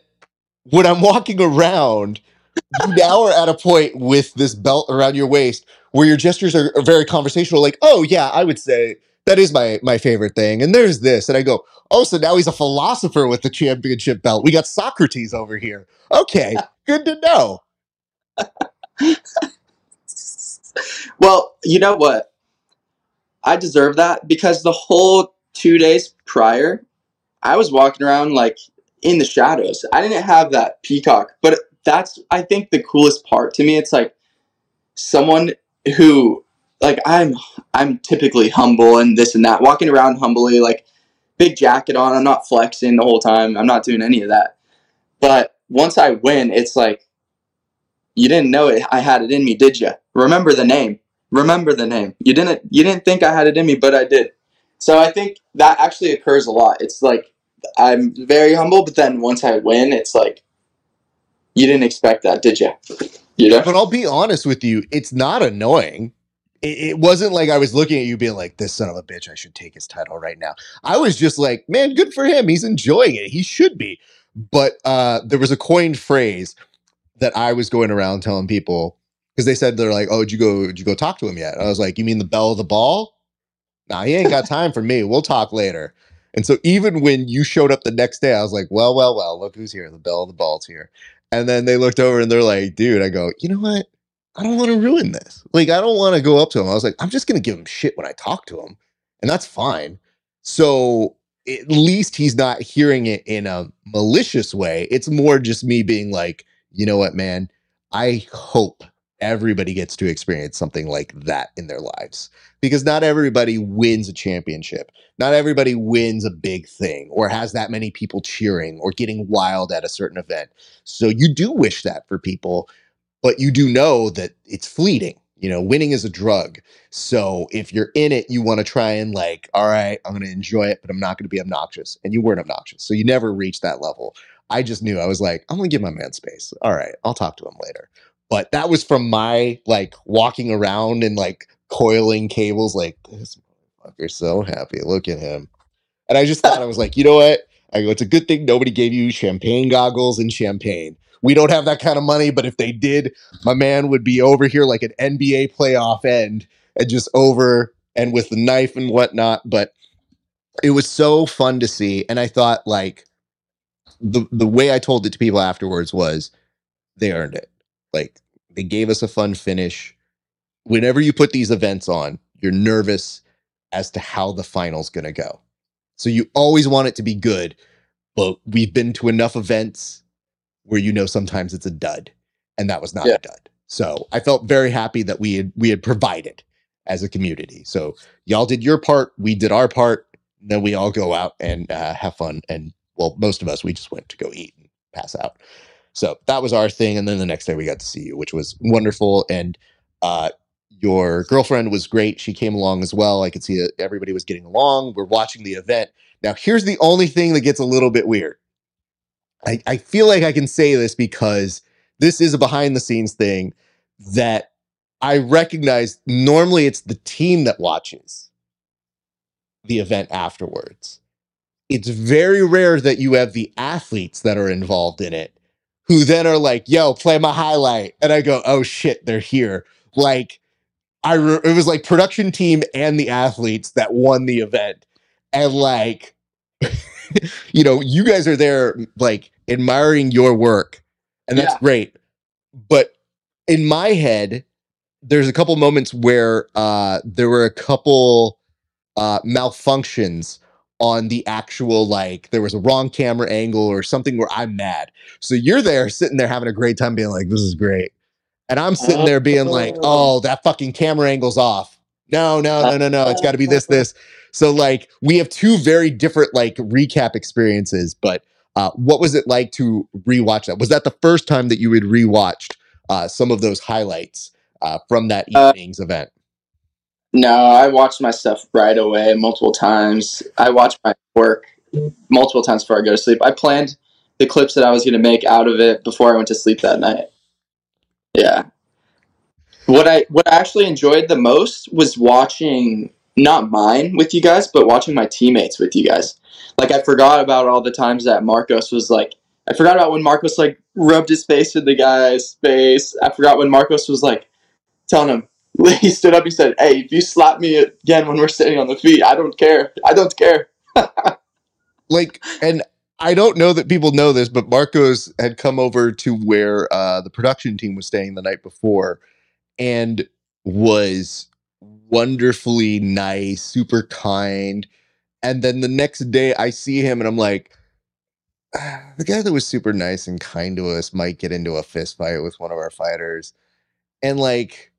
when I'm walking around, you now are at a point with this belt around your waist where your gestures are, are, very conversational, like, oh yeah, I would say that is my my favorite thing. And there's this. And I go, oh, so now he's a philosopher with the championship belt. We got Socrates over here. Okay, good to know. <laughs> well, you know what? I deserve that because the whole two days prior, I was walking around like in the shadows. I didn't have that peacock, but that's I think the coolest part to me. It's like someone who like I'm I'm typically humble and this and that, walking around humbly, like big jacket on. I'm not flexing the whole time. I'm not doing any of that. But once I win, it's like you didn't know it. I had it in me, did you? Remember the name. Remember the name. You didn't. You didn't think I had it in me, but I did. So I think that actually occurs a lot. It's like I'm very humble, but then once I win, it's like you didn't expect that, did you? You know? But I'll be honest with you, it's not annoying. it, it, wasn't like I was looking at you being like, this son of a bitch, I should take his title right now. I was just like, man, good for him. He's enjoying it. He should be. But uh, there was a coined phrase that I was going around telling people because they said they're like, oh, did you go? Did you go talk to him yet? I was like, you mean the belle of the ball? Nah, he ain't got <laughs> time for me. We'll talk later. And so even when you showed up the next day, I was like, well, well, well, look who's here. The belle of the ball's here. And then they looked over and they're like, dude, I go, you know what? I don't want to ruin this. Like, I don't want to go up to him. I was like, I'm just going to give him shit when I talk to him. And that's fine. So at least he's not hearing it in a malicious way. It's more just me being like, you know what, man? I hope everybody gets to experience something like that in their lives because not everybody wins a championship. Not everybody wins a big thing or has that many people cheering or getting wild at a certain event. So you do wish that for people, but you do know that it's fleeting. You know, winning is a drug. So if you're in it, you want to try and like, all right, I'm going to enjoy it, but I'm not going to be obnoxious. And you weren't obnoxious. So you never reached that level. I just knew I was like, I'm going to give my man space. All right, I'll talk to him later. But that was from my like walking around and like coiling cables, like this motherfucker's so happy. Look at him. And I just thought I was like, you know what? I go, it's a good thing nobody gave you champagne goggles and champagne. We don't have that kind of money, but if they did, my man would be over here like an NBA playoff end and just over and with the knife and whatnot. But it was so fun to see. And I thought like the the way I told it to people afterwards was they earned it. Like they gave us a fun finish. Whenever you put these events on, you're nervous as to how the final's going to go. So you always want it to be good, but we've been to enough events where you know sometimes it's a dud, and that was not yeah. a dud. So I felt very happy that we had we had provided as a community. So y'all did your part, we did our part. Then we all go out and uh, have fun. And well, most of us we just went to go eat and pass out. So that was our thing. And then the next day we got to see you, which was wonderful. And uh, your girlfriend was great. She came along as well. I could see that everybody was getting along. We're watching the event. Now, here's the only thing that gets a little bit weird. I, I feel like I can say this because this is a behind the scenes thing that I recognize. Normally, it's the team that watches the event afterwards. It's very rare that you have the athletes that are involved in it who then are like, yo, play my highlight. And I go, oh shit, they're here. Like, I re- it was like production team and the athletes that won the event. And like, <laughs> you know, you guys are there like admiring your work. And that's yeah. great. But in my head, there's a couple moments where uh there were a couple uh malfunctions on the actual like there was a wrong camera angle or something where I'm mad. So you're there sitting there having a great time being like this is great. And I'm sitting there being like, "Oh, that fucking camera angle's off." No, no, no, no, no. It's got to be this this. So like we have two very different like recap experiences, but uh, what was it like to rewatch that? Was that the first time that you had rewatched uh, some of those highlights uh, from that uh, evening's event? No, I watched my stuff right away multiple times. I watched my work multiple times before I go to sleep. I planned the clips that I was going to make out of it before I went to sleep that night. Yeah. What I what I actually enjoyed the most was watching not mine with you guys, but watching my teammates with you guys. Like I forgot about all the times that Marcos was like I forgot about when Marcos like rubbed his face in the guy's face. I forgot when Marcos was like telling him, he stood up. He said, "Hey, if you slap me again when we're sitting on the feet, I don't care. I don't care." <laughs> like, and I don't know that people know this, but Marcos had come over to where uh, the production team was staying the night before, and was wonderfully nice, super kind. And then the next day, I see him, and I'm like. Ah, the guy that was super nice and kind to us might get into a fist fight with one of our fighters. And like,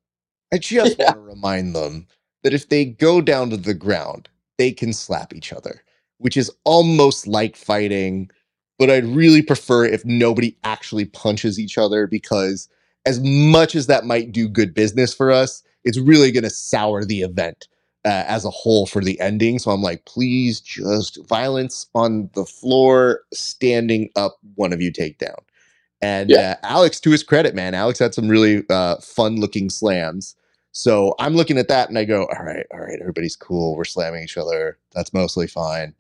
I <laughs> just yeah. want to remind them that if they go down to the ground, they can slap each other, which is almost like fighting. But I'd really prefer if nobody actually punches each other because, as much as that might do good business for us, it's really going to sour the event uh, as a whole for the ending. So I'm like, please just violence on the floor, standing up, one of you take down. And yeah. uh, Alex, to his credit, man, Alex had some really uh, fun looking slams. So I'm looking at that and I go, all right, all right, everybody's cool. We're slamming each other. That's mostly fine.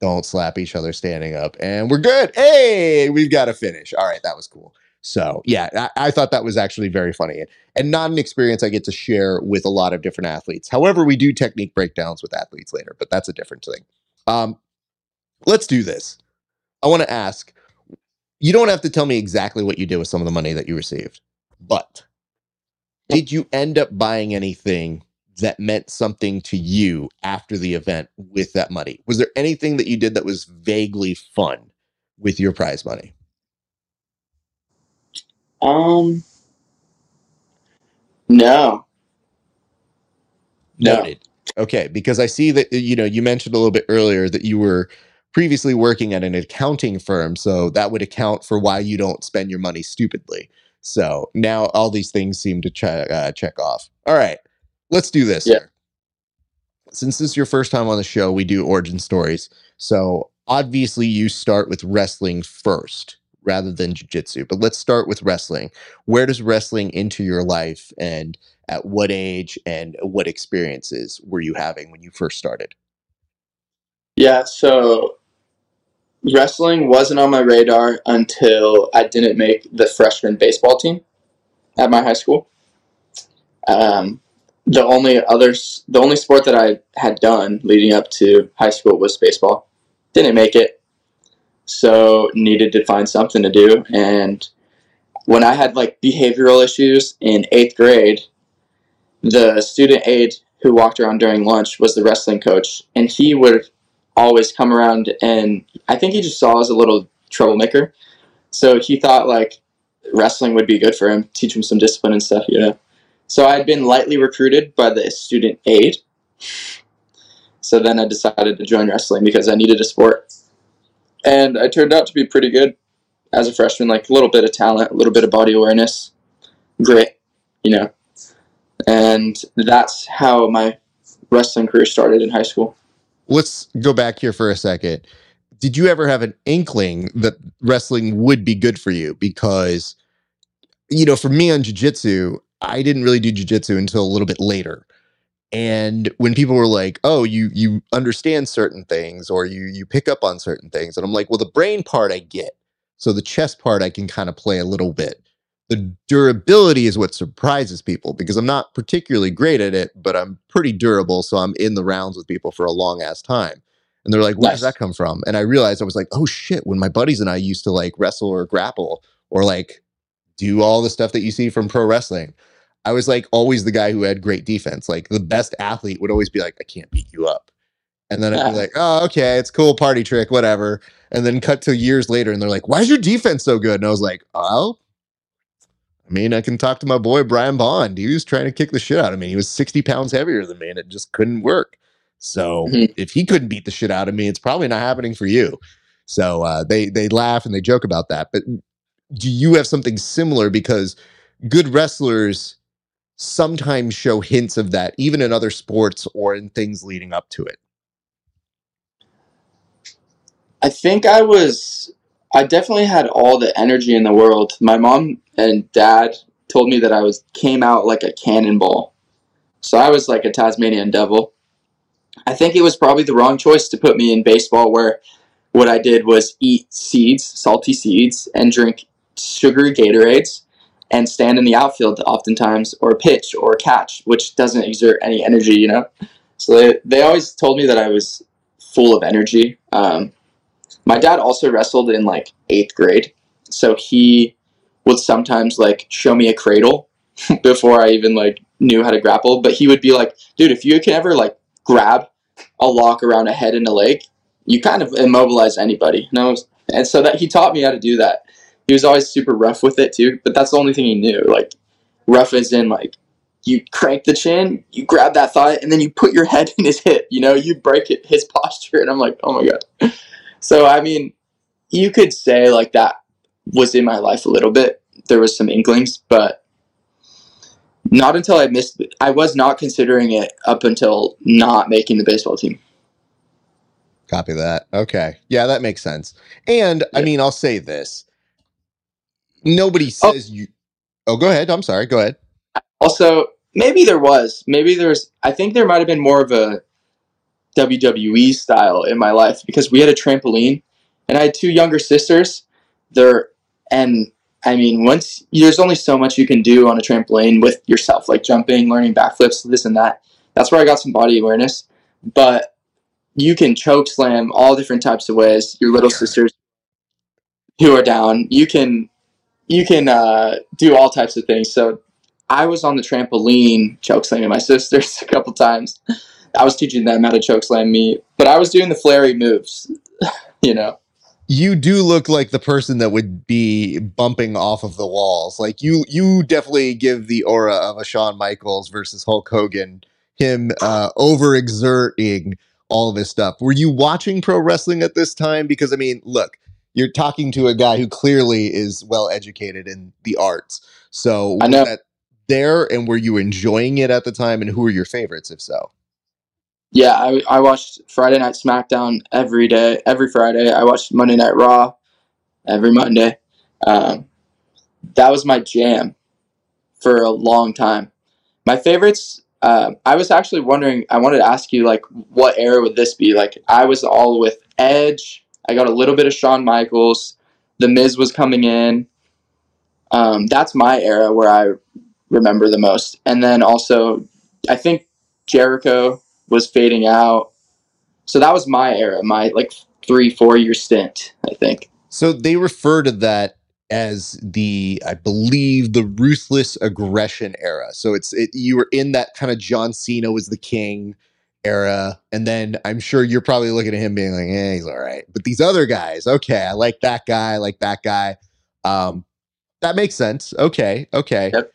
Don't slap each other standing up. And we're good. Hey, we've got to finish. All right, that was cool. So yeah, I, I, thought that was actually very funny and not an experience I get to share with a lot of different athletes. However, we do technique breakdowns with athletes later, but that's a different thing. Um, let's do this. I want to ask. You don't have to tell me exactly what you did with some of the money that you received, but did you end up buying anything that meant something to you after the event with that money? Was there anything that you did that was vaguely fun with your prize money? Um, no. Noted. No. Okay, because I see that you know you mentioned a little bit earlier that you were previously working at an accounting firm, so that would account for why you don't spend your money stupidly. So now all these things seem to check uh, check off. All right, let's do this. Yeah. Here. Since this is your first time on the show, we do origin stories. So obviously, you start with wrestling first rather than jiu-jitsu but let's start with wrestling where does wrestling into your life and at what age and what experiences were you having when you first started yeah so wrestling wasn't on my radar until I didn't make the freshman baseball team at my high school. Um, the only others, the only sport that I had done leading up to high school was baseball. Didn't make it, so needed to find something to do. And when I had like behavioral issues in eighth grade, the student aide who walked around during lunch was the wrestling coach, and he would always come around and I think he just saw as a little troublemaker. So he thought like wrestling would be good for him, teach him some discipline and stuff, you know. So I had been lightly recruited by the student aid. So then I decided to join wrestling because I needed a sport. And I turned out to be pretty good as a freshman, like a little bit of talent, a little bit of body awareness, grit, you know. And that's how my wrestling career started in high school let's go back here for a second. Did you ever have an inkling that wrestling would be good for you? Because, you know, for me on jujitsu, I didn't really do jujitsu until a little bit later. And when people were like, "Oh, you you understand certain things, or you you pick up on certain things," and I'm like, "Well, the brain part I get, so the chest part I can kind of play a little bit." The durability is what surprises people because I'm not particularly great at it, but I'm pretty durable. So I'm in the rounds with people for a long ass time. And they're like, where nice. does that come from? And I realized I was like, oh shit, when my buddies and I used to like wrestle or grapple or like do all the stuff that you see from pro wrestling, I was like always the guy who had great defense. Like the best athlete would always be like, I can't beat you up. And then I'd be like, oh, okay, it's cool, party trick, whatever. And then cut to years later and they're like, why is your defense so good? And I was like, oh, I mean, I can talk to my boy Brian Bond. He was trying to kick the shit out of me. He was 60 pounds heavier than me, and it just couldn't work. So mm-hmm. if he couldn't beat the shit out of me, it's probably not happening for you. So uh, they they laugh and they joke about that. But do you have something similar? Because good wrestlers sometimes show hints of that, even in other sports or in things leading up to it. I think I was I definitely had all the energy in the world. My mom and dad told me that I was came out like a cannonball. So I was like a Tasmanian devil. I think it was probably the wrong choice to put me in baseball where what I did was eat seeds, salty seeds, and drink sugary Gatorades and stand in the outfield oftentimes or pitch or catch, which doesn't exert any energy, you know? So they, they always told me that I was full of energy. Um, my dad also wrestled in like eighth grade, so he would sometimes like show me a cradle <laughs> before I even like knew how to grapple. But he would be like, "Dude, if you can ever like grab a lock around a head and a leg, you kind of immobilize anybody." And, was, and so that he taught me how to do that. He was always super rough with it too, but that's the only thing he knew. Like rough as in like you crank the chin, you grab that thigh, and then you put your head <laughs> in his hip. You know, you break it, his posture, and I'm like, oh my god. So I mean, you could say like that was in my life a little bit. There was some inklings, but not until I missed. I was not considering it up until not making the baseball team. Copy that. Okay, yeah, that makes sense. And yeah. I mean, I'll say this: nobody oh. says oh. you. Oh, go ahead. I'm sorry. Go ahead. Also, maybe there was. Maybe there's. I think there might have been more of a WWE style in my life because we had a trampoline, and I had two younger sisters. There, and I mean, once there's only so much you can do on a trampoline with yourself, like jumping, learning backflips, this and that. That's where I got some body awareness. But you can choke slam all different types of ways. Your little sisters who are down, you can you can uh, do all types of things. So I was on the trampoline choke slamming my <laughs> sisters a couple times. I was teaching them how to choke slam me, but I was doing the flary moves, <laughs> you know you do look like the person that would be bumping off of the walls. Like you, you definitely give the aura of a Shawn Michaels versus Hulk Hogan. Him uh, overexerting all of his stuff. Were you watching pro wrestling at this time? Because I mean, look, you're talking to a guy who clearly is well educated in the arts. So I know there, and were you enjoying it at the time? And who are your favorites, if so? Yeah, I, I watched Friday Night SmackDown every day, every Friday. I watched Monday Night Raw every Monday. Um, that was my jam for a long time. My favorites, uh, I was actually wondering, I wanted to ask you, like, what era would this be? Like, I was all with Edge. I got a little bit of Shawn Michaels. The Miz was coming in. Um, that's my era where I remember the most. And then also, I think Jericho was fading out. So that was my era, my like three, four year stint, I think. So they refer to that as the, I believe, the ruthless aggression era. So it's it, you were in that kind of John Cena was the king era, and then I'm sure you're probably looking at him being like, "Yeah, he's all right." But these other guys, okay, I like that guy, I like that guy. Um, that makes sense. Okay, okay. Yep.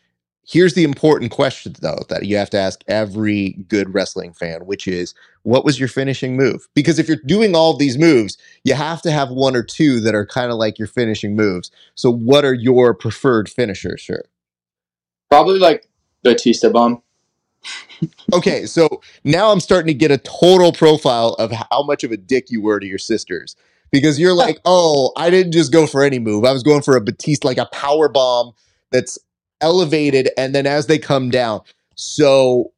Here's the important question, though, that you have to ask every good wrestling fan, which is what was your finishing move? Because if you're doing all these moves, you have to have one or two that are kind of like your finishing moves. So, what are your preferred finishers, sure? Probably like Batista Bomb. okay, so now I'm starting to get a total profile of how much of a dick you were to your sisters. Because you're like, oh, I didn't just go for any move. I was going for a Batista, like a power bomb that's elevated and then as they come down. So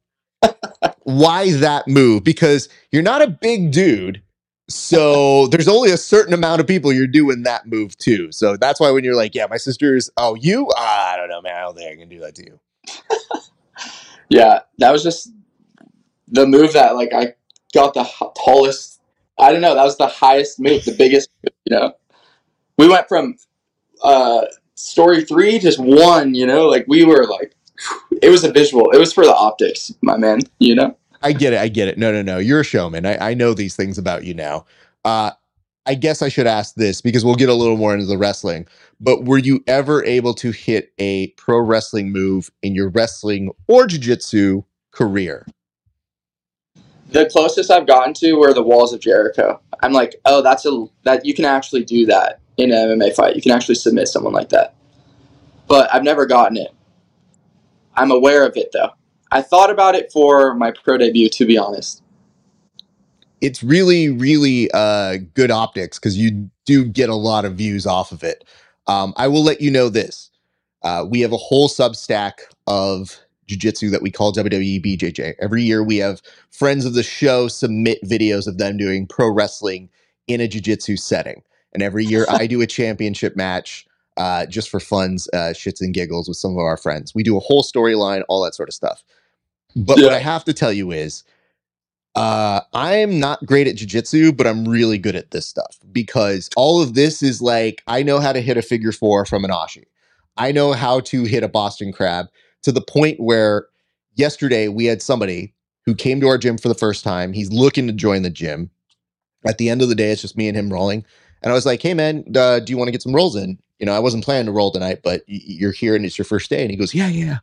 why that move? Because you're not a big dude. So there's only a certain amount of people you're doing that move to. So that's why when you're like, yeah, my sister's, oh, you? Ah, I don't know, man. I don't think I can do that to you. <laughs> yeah, that was just the move that like I got the tallest. I don't know. That was the highest move, the biggest. You know, we went from uh, story three just one, you know, like we were like, it was a visual. It was for the optics, my man, you know? I get it. I get it. No, no, no. You're a showman. I, I know these things about you now. Uh, I guess I should ask this because we'll get a little more into the wrestling. But were you ever able to hit a pro wrestling move in your wrestling or jiu-jitsu career? The closest I've gotten to were the walls of Jericho. I'm like, oh, that's a that you can actually do that in an MMA fight. You can actually submit someone like that. But I've never gotten it. I'm aware of it though. I thought about it for my pro debut, to be honest. It's really, really uh, good optics because you do get a lot of views off of it. Um, I will let you know this. Uh, we have a whole substack of jiu-jitsu that we call WWE BJJ. Every year we have friends of the show submit videos of them doing pro wrestling in a jiu-jitsu setting. And every year <laughs> I do a championship match uh, just for funs, uh, shits and giggles with some of our friends. We do a whole storyline, all that sort of stuff. But yeah. what I have to tell you is, uh, I'm not great at jujitsu, but I'm really good at this stuff because all of this is like I know how to hit a figure four from an ashi. I know how to hit a Boston crab to the point where yesterday we had somebody who came to our gym for the first time. He's looking to join the gym. At the end of the day, it's just me and him rolling. And I was like, hey, man, uh, do you want to get some rolls in? You know, I wasn't planning to roll tonight, but you're here and it's your first day. And he goes, yeah, yeah.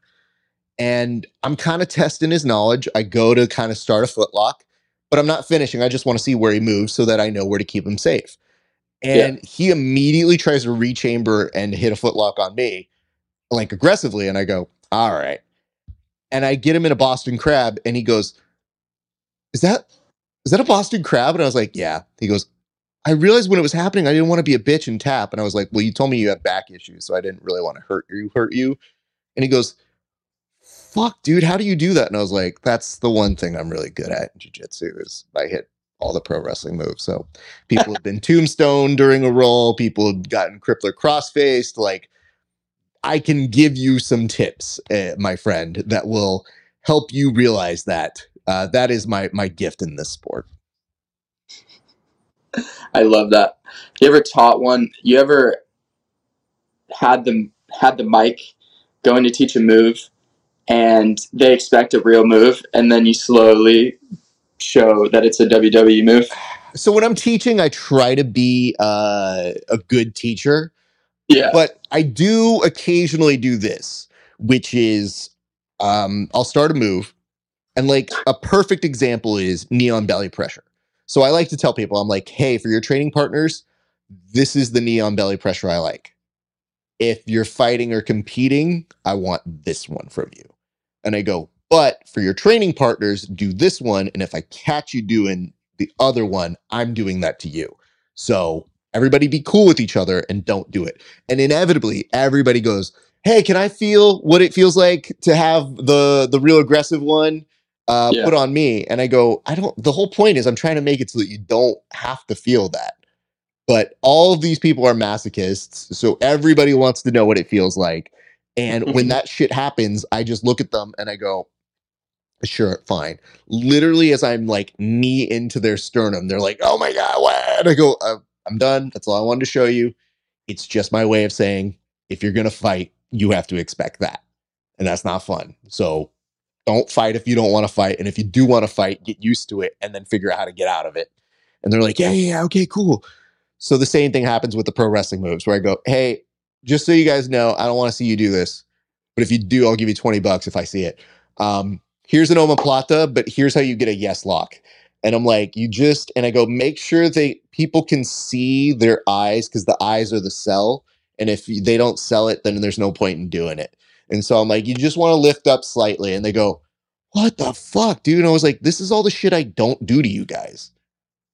And I'm kind of testing his knowledge. I go to kind of start a footlock, but I'm not finishing. I just want to see where he moves so that I know where to keep him safe. And yeah. he immediately tries to rechamber and hit a footlock on me, like aggressively. And I go, all right. And I get him in a Boston crab, and he goes, Is that is that a Boston crab? And I was like, Yeah. He goes, I realized when it was happening, I didn't want to be a bitch and tap. And I was like, well, you told me you have back issues, so I didn't really want to hurt you, hurt you. And he goes, fuck, dude, how do you do that? And I was like, that's the one thing I'm really good at in jiu-jitsu is I hit all the pro wrestling moves. So people have been <laughs> tombstone during a roll, people have gotten crippler cross-faced. Like I can give you some tips, uh, my friend, that will help you realize that. Uh, that is my my gift in this sport. I love that. You ever taught one? You ever had them had the mic going to teach a move, and they expect a real move, and then you slowly show that it's a WWE move? So when I'm teaching, I try to be uh, a good teacher. Yeah. But I do occasionally do this, which is um, I'll start a move, and like a perfect example is knee on belly pressure. So I like to tell people, I'm like, hey, for your training partners, this is the knee on belly pressure I like. If you're fighting or competing, I want this one from you. And I go, but for your training partners, do this one. And if I catch you doing the other one, I'm doing that to you. So everybody be cool with each other and don't do it. And inevitably, everybody goes, Hey, can I feel what it feels like to have the the real aggressive one uh, yeah. put on me? And I go, I don't. The whole point is I'm trying to make it so that you don't have to feel that. But all of these people are masochists, so everybody wants to know what it feels like. And when <laughs> that shit happens, I just look at them and I go, sure, fine. Literally, as I'm like knee into their sternum, they're like, oh my God, what? And I go, uh, I'm done. That's all I wanted to show you. It's just my way of saying, if you're going to fight, you have to expect that. And that's not fun. So don't fight if you don't want to fight. And if you do want to fight, get used to it and then figure out how to get out of it. And they're like, yeah, yeah, yeah, okay, cool. So the same thing happens with the pro wrestling moves where I go, hey, just so you guys know, I don't want to see you do this. But if you do, I'll give you 20 bucks if I see it. Um, here's an omoplata, but here's how you get a yes lock. And I'm like, you just, and I go, make sure they people can see their eyes because the eyes are the sell. And if they don't sell it, then there's no point in doing it. And so I'm like, you just want to lift up slightly. And they go, what the fuck, dude? And I was like, this is all the shit I don't do to you guys.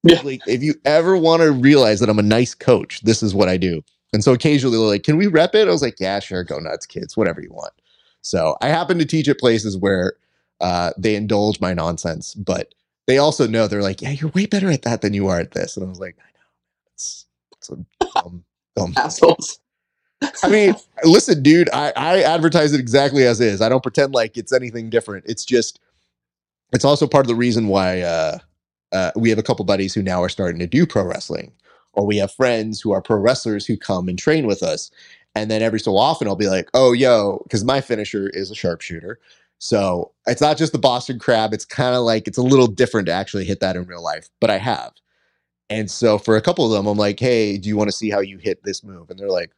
Yeah. Like, if you ever want to realize that I'm a nice coach, this is what I do. And so occasionally they're like, can we rep it? I was like, yeah, sure, go nuts, kids, whatever you want. So I happen to teach at places where uh, they indulge my nonsense, but they also know they're like, yeah, you're way better at that than you are at this. And I was like, I know. It's, it's <laughs> dumb, dumb assholes. I mean, listen, dude, I, I advertise it exactly as is. I don't pretend like it's anything different. It's just, it's also part of the reason why uh, uh, we have a couple buddies who now are starting to do pro wrestling, or we have friends who are pro wrestlers who come and train with us. And then every so often I'll be like, oh, yo, because my finisher is a sharpshooter. So it's not just the Boston crab. It's kind of like it's a little different to actually hit that in real life, but I have. And so for a couple of them, I'm like, hey, do you want to see how you hit this move? And they're like,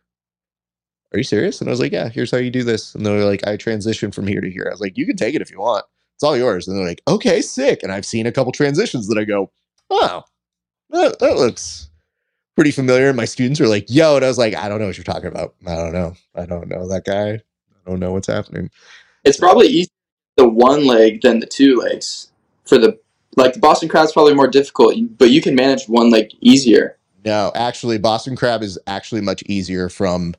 are you serious? And I was like, yeah, here's how you do this. And they're like, I transition from here to here. I was like, you can take it if you want. It's all yours. And they're like, okay, sick. And I've seen a couple transitions that I go, oh, that, that looks pretty familiar. And my students are like, yo. And I was like, I don't know what you're talking about. I don't know. I don't know that guy. I don't know what's happening. It's probably easier the one leg than the two legs for the like the Boston crab's probably more difficult, but you can manage one leg easier. No, actually, Boston crab is actually much easier from.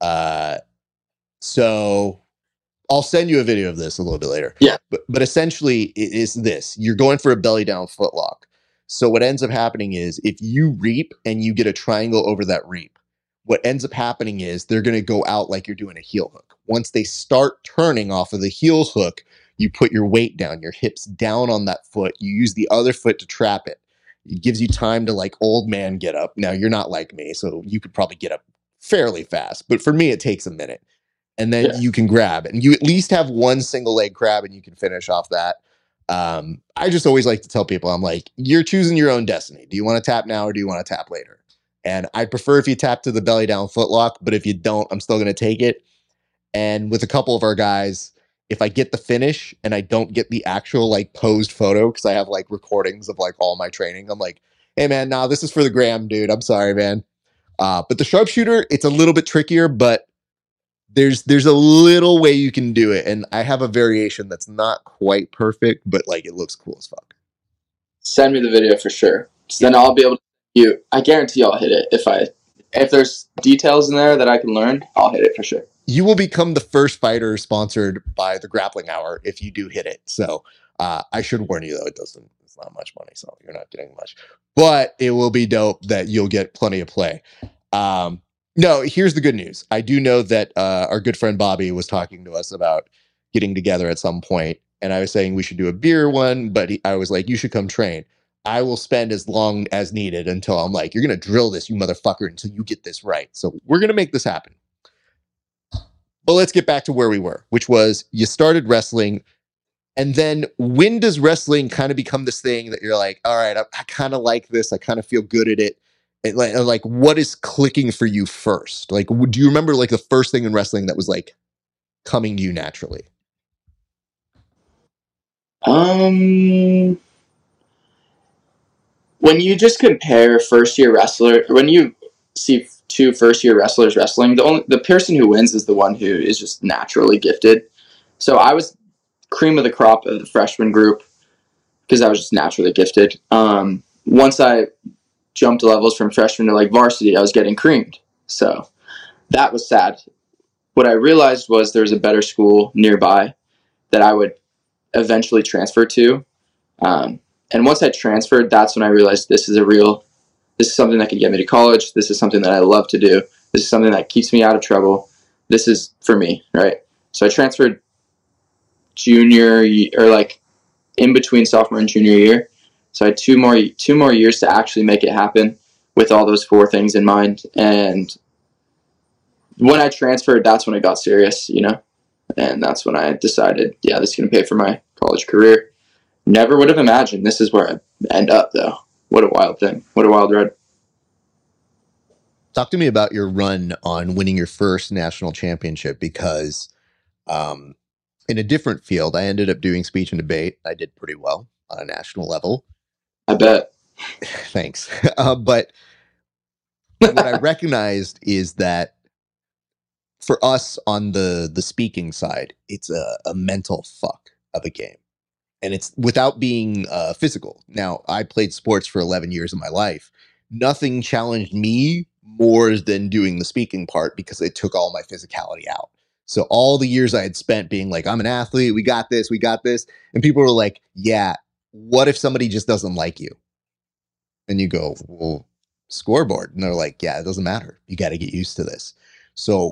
Uh, so I'll send you a video of this a little bit later. Yeah, but but essentially, it is this: you're going for a belly down footlock. So what ends up happening is if you reap and you get a triangle over that reap, what ends up happening is they're going to go out like you're doing a heel hook. Once they start turning off of the heel hook, you put your weight down, your hips down on that foot. You use the other foot to trap it. It gives you time to like old man get up. Now you're not like me, so you could probably get up fairly fast, but for me it takes a minute. And then yeah. you can grab and you at least have one single leg crab and you can finish off that. Um, I just always like to tell people, I'm like, you're choosing your own destiny. Do you want to tap now or do you want to tap later? And I prefer if you tap to the belly down footlock, but if you don't, I'm still going to take it. And with a couple of our guys, if I get the finish and I don't get the actual like posed photo, because I have like recordings of like all my training, I'm like, hey man, nah, this is for the gram, dude. I'm sorry, man. Uh, but the sharpshooter, it's a little bit trickier, but there's there's a little way you can do it. And I have a variation that's not quite perfect, but like it looks cool as fuck. Send me the video for sure. So then I'll be able to you I guarantee I'll hit it if I if there's details in there that I can learn, I'll hit it for sure. you will become the first fighter sponsored by the Grappling Hour if you do hit it. So uh, I should warn you though, it doesn't. Not much money, so you're not getting much. But it will be dope that you'll get plenty of play. Um, no, here's the good news. I do know that uh, our good friend Bobby was talking to us about getting together at some point, and I was saying we should do a beer one, but he, I was like, you should come train. I will spend as long as needed until I'm like, you're gonna drill this, you motherfucker, until you get this right. So we're gonna make this happen. But let's get back to where we were, which was you started wrestling. And then when does wrestling kind of become this thing that you're like, all right, I, I kind of like this. I kind of feel good at it like, like what is clicking for you first? Like, do you remember like the first thing in wrestling that was like coming to you naturally? Um, when you just compare first year wrestler, when you see two first year wrestlers wrestling, the only the person who wins is the one who is just naturally gifted. So I was cream of the crop of the freshman group because I was just naturally gifted. Um, once I jumped levels from freshman to like varsity, I was getting creamed. So that was sad. What I realized was there was a better school nearby that I would eventually transfer to. Um, and once I transferred, that's when I realized this is a real, this is something that can get me to college. This is something that I love to do. This is something that keeps me out of trouble. This is for me, right? So I transferred junior or like in between sophomore and junior year. So I had two more two more years to actually make it happen with all those four things in mind. And when I transferred, that's when it got serious, you know. And that's when I decided, yeah, this is gonna pay for my college career. Never would have imagined this is where I end up though. What a wild thing. What a wild ride. Talk to me about your run on winning your first national championship because um, in a different field, I ended up doing speech and debate. I did pretty well on a national level. I bet. <laughs> Thanks. <laughs> Uh, but what I <laughs> recognized is that for us on the the speaking side, it's a, a mental fuck of a game, and it's without being uh, physical. Now, I played sports for eleven years of my life. Nothing challenged me more than doing the speaking part because it took all my physicality out. So all the years I had spent being like, I'm an athlete, we got this, we got this, and people were like, Yeah, what if somebody just doesn't like you? And you go, well, scoreboard. And they're like, yeah, it doesn't matter. You got to get used to this. So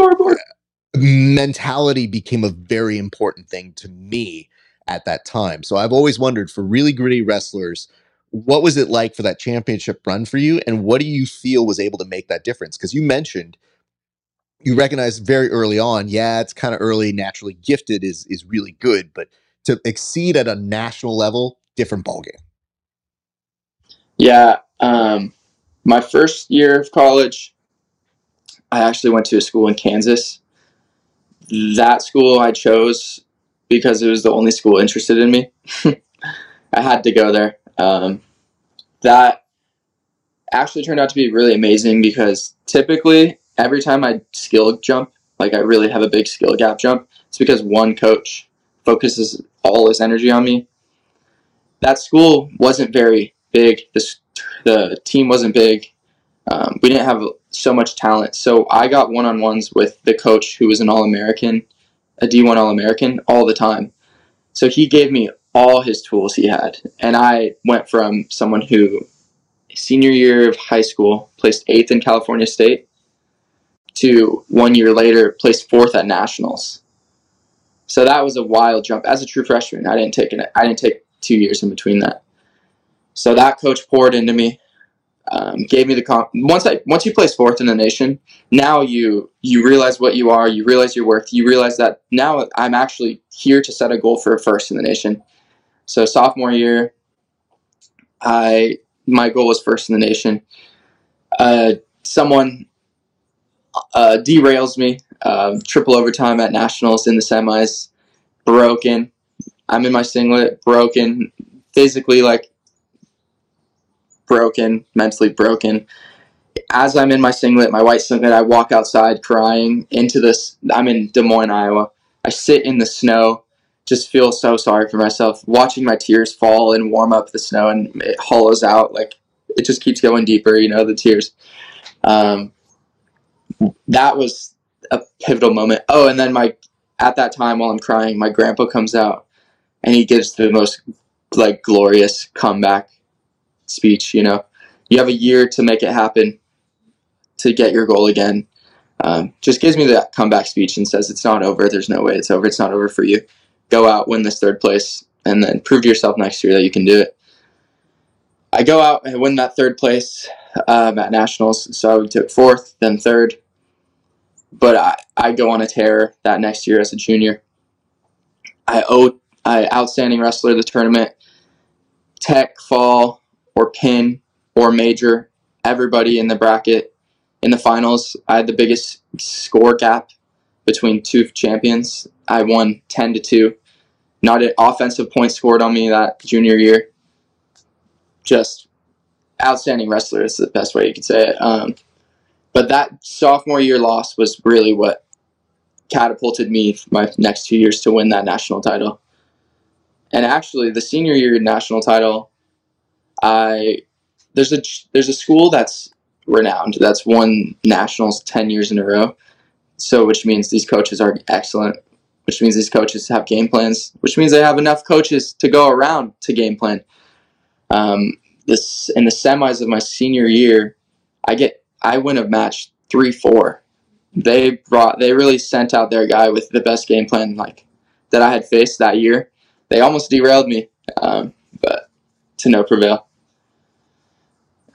mentality became a very important thing to me at that time. So I've always wondered for really gritty wrestlers, what was it like for that championship run for you? And what do you feel was able to make that difference? Because you mentioned you recognize very early on, yeah, it's kind of early, naturally gifted is is really good, but to exceed at a national level, different ballgame. Yeah. Um, my first year of college, I actually went to a school in Kansas. That school I chose because it was the only school interested in me. <laughs> I had to go there. Um, that actually turned out to be really amazing because typically every time I skill jump, like I really have a big skill gap jump, it's because one coach focuses all his energy on me that school wasn't very big. The, the team wasn't big. Um, we didn't have so much talent. So I got one on ones with the coach who was an All American, a D1 All American, all the time. So he gave me all his tools he had. And I went from someone who, senior year of high school, placed eighth in California State, to one year later, placed fourth at nationals. So that was a wild jump. As a true freshman, I didn't take an, I didn't take two years in between that. So that coach poured into me, um, gave me the comp. Once I once you place fourth in the nation, now you you realize what you are, you realize your worth, you realize that now I'm actually here to set a goal for a first in the nation. So sophomore year, I my goal was first in the nation. Uh, someone uh, derails me. Um, triple overtime at nationals in the semis, broken. I'm in my singlet, broken, physically like broken, mentally broken. As I'm in my singlet, my white singlet, I walk outside crying into this. I'm in Des Moines, Iowa. I sit in the snow, just feel so sorry for myself, watching my tears fall and warm up the snow, and it hollows out. Like it just keeps going deeper, you know, the tears. Um, that was a pivotal moment. Oh, and then my at that time while I'm crying, my grandpa comes out and he gives the most like glorious comeback speech. You know, you have a year to make it happen, to get your goal again. Um, just gives me that comeback speech and says it's not over. There's no way it's over. It's not over for you. Go out, win this third place, and then prove to yourself next year that you can do it. I go out and win that third place um, at nationals. So we took fourth, then third. But I, I go on a tear that next year as a junior. I owe I outstanding wrestler of the tournament, tech, fall, or pin, or major. Everybody in the bracket in the finals. I had the biggest score gap between two champions. I won ten to two. Not an offensive point scored on me that junior year. Just outstanding wrestler is the best way you could say it. Um, but that sophomore year loss was really what catapulted me my next two years to win that national title. And actually, the senior year national title, I there's a there's a school that's renowned that's won nationals ten years in a row. So, which means these coaches are excellent. Which means these coaches have game plans. Which means they have enough coaches to go around to game plan. Um, this in the semis of my senior year, I get I win a match three four. They brought they really sent out their guy with the best game plan like that I had faced that year. They almost derailed me, um, but to no prevail.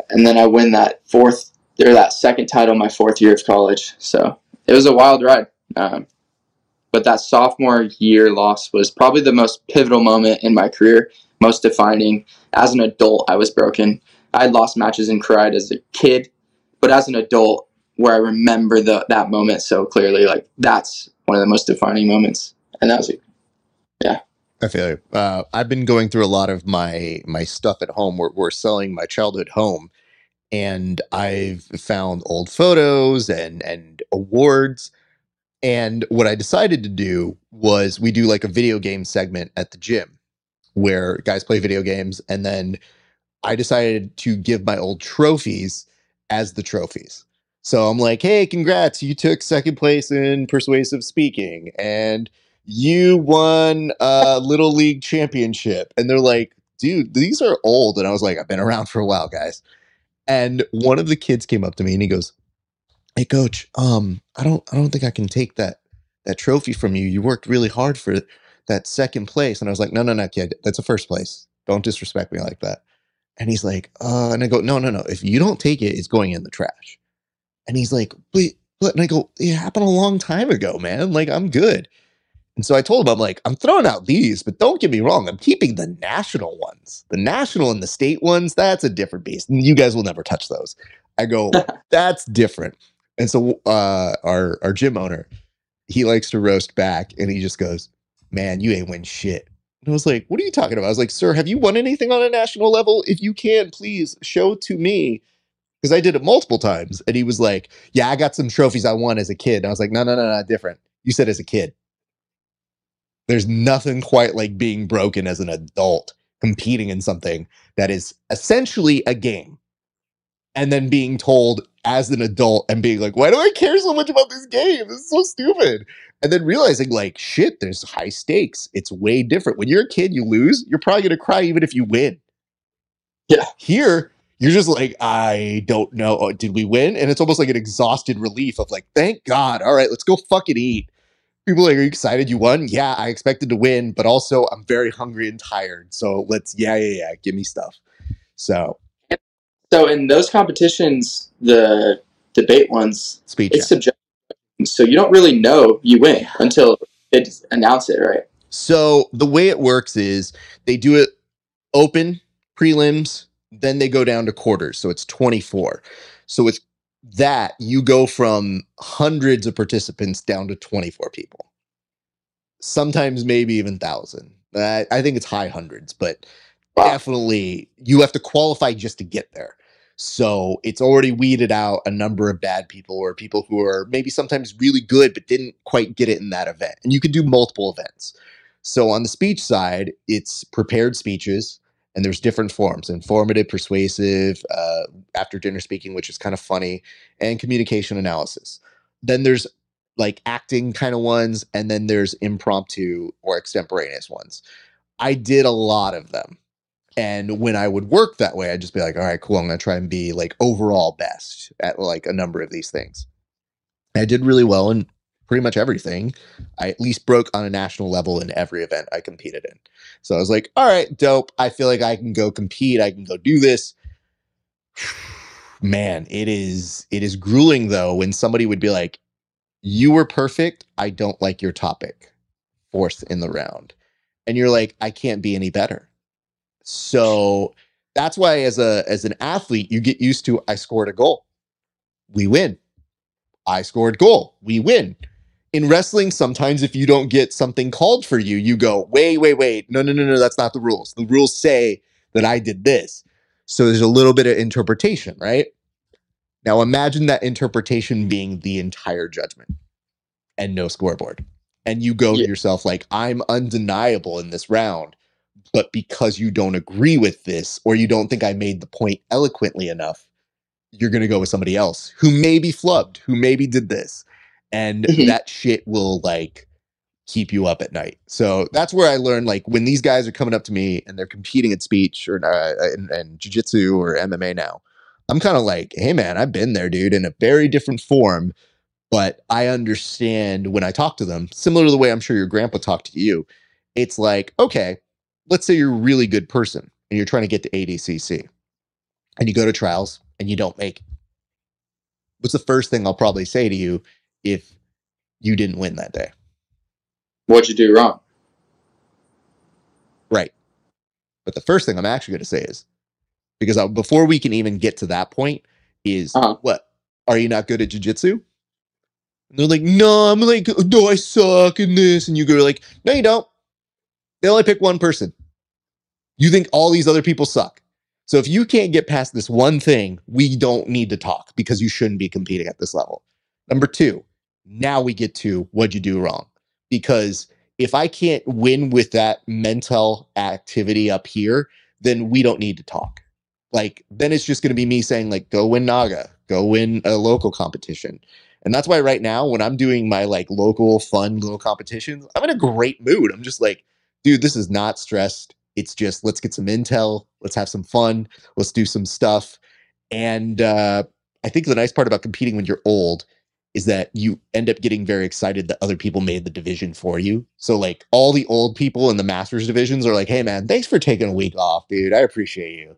And then I win that fourth or that second title my fourth year of college. So it was a wild ride. Um, but that sophomore year loss was probably the most pivotal moment in my career most defining. As an adult, I was broken. I lost matches and cried as a kid, but as an adult, where I remember the, that moment so clearly, like that's one of the most defining moments. And that was, yeah. I feel you. Uh, I've been going through a lot of my my stuff at home. We're, we're selling my childhood home, and I've found old photos and and awards. And what I decided to do was we do like a video game segment at the gym where guys play video games and then I decided to give my old trophies as the trophies. So I'm like, hey, congrats, you took second place in persuasive speaking and you won a <laughs> little league championship. And they're like, dude, these are old. And I was like, I've been around for a while, guys. And one of the kids came up to me and he goes, Hey coach, um, I don't I don't think I can take that that trophy from you. You worked really hard for that second place. And I was like, no, no, no, kid, that's a first place. Don't disrespect me like that. And he's like, uh, and I go, no, no, no. If you don't take it, it's going in the trash. And he's like, but, but, and I go, it happened a long time ago, man. Like, I'm good. And so I told him, I'm like, I'm throwing out these, but don't get me wrong. I'm keeping the national ones. The national and the state ones, that's a different beast. And you guys will never touch those. I go, <laughs> that's different. And so uh, our, our gym owner, he likes to roast back and he just goes, man, you ain't win shit. And I was like, what are you talking about? I was like, sir, have you won anything on a national level? If you can, please show to me. Because I did it multiple times. And he was like, yeah, I got some trophies I won as a kid. And I was like, no, no, no, no, different. You said as a kid. There's nothing quite like being broken as an adult competing in something that is essentially a game and then being told as an adult and being like, why do I care so much about this game? This is so stupid. And then realizing, like, shit, there's high stakes. It's way different. When you're a kid, you lose, you're probably going to cry even if you win. Yeah. Here, you're just like, I don't know. Oh, did we win? And it's almost like an exhausted relief of like, thank God. All right, let's go fucking eat. People like, are you excited you won? Yeah, I expected to win, but also I'm very hungry and tired. So let's, yeah, yeah, yeah, give me stuff. So so in those competitions, the debate ones, speech, it's yeah. subjective. So you don't really know you win until it announce it, right? So the way it works is they do it open prelims, then they go down to quarters. So it's 24. So with that, you go from hundreds of participants down to 24 people. Sometimes maybe even thousand. I, I think it's high hundreds, but wow. definitely you have to qualify just to get there. So it's already weeded out a number of bad people or people who are maybe sometimes really good but didn't quite get it in that event. And you can do multiple events. So on the speech side, it's prepared speeches and there's different forms informative, persuasive, uh, after dinner speaking, which is kind of funny, and communication analysis. Then there's like acting kind of ones, and then there's impromptu or extemporaneous ones. I did a lot of them. And when I would work that way, I'd just be like, all right, cool. I'm going to try and be like overall best at like a number of these things. I did really well in pretty much everything. I at least broke on a national level in every event I competed in. So I was like, all right, dope. I feel like I can go compete. I can go do this. <sighs> Man, it is it is grueling though when somebody would be like, "You were perfect. I don't like your topic." Fourth in the round. And you're like, "I can't be any better." So that's why as a as an athlete, you get used to I scored a goal. We win. I scored goal. We win in wrestling, sometimes if you don't get something called for you, you go, wait, wait, wait. No, no, no, no. That's not the rules. The rules say that I did this. So there's a little bit of interpretation, right? Now imagine that interpretation being the entire judgment and no scoreboard. And you go yeah. to yourself, like, I'm undeniable in this round. But because you don't agree with this, or you don't think I made the point eloquently enough, you're going to go with somebody else who maybe flubbed, who maybe did this and mm-hmm. that shit will like keep you up at night. So that's where I learned like when these guys are coming up to me and they're competing in speech or uh, and, and jiu-jitsu or MMA now. I'm kind of like, "Hey man, I've been there, dude, in a very different form, but I understand when I talk to them, similar to the way I'm sure your grandpa talked to you. It's like, okay, let's say you're a really good person and you're trying to get to ADCC and you go to trials and you don't make it. What's the first thing I'll probably say to you if you didn't win that day? What'd you do wrong? Right. But the first thing I'm actually going to say is because I, before we can even get to that point, is uh-huh. what? Are you not good at jujitsu? And they're like, no, I'm like, no, I suck in this. And you go like, no, you don't. They only pick one person. You think all these other people suck. So if you can't get past this one thing, we don't need to talk because you shouldn't be competing at this level. Number two, now we get to what'd you do wrong? Because if I can't win with that mental activity up here, then we don't need to talk. Like, then it's just going to be me saying, like, go win Naga, go win a local competition. And that's why right now, when I'm doing my like local fun little competitions, I'm in a great mood. I'm just like, dude, this is not stressed. It's just let's get some intel, let's have some fun, let's do some stuff. And uh, I think the nice part about competing when you're old is that you end up getting very excited that other people made the division for you. So like all the old people in the masters divisions are like, "Hey man, thanks for taking a week off, dude. I appreciate you."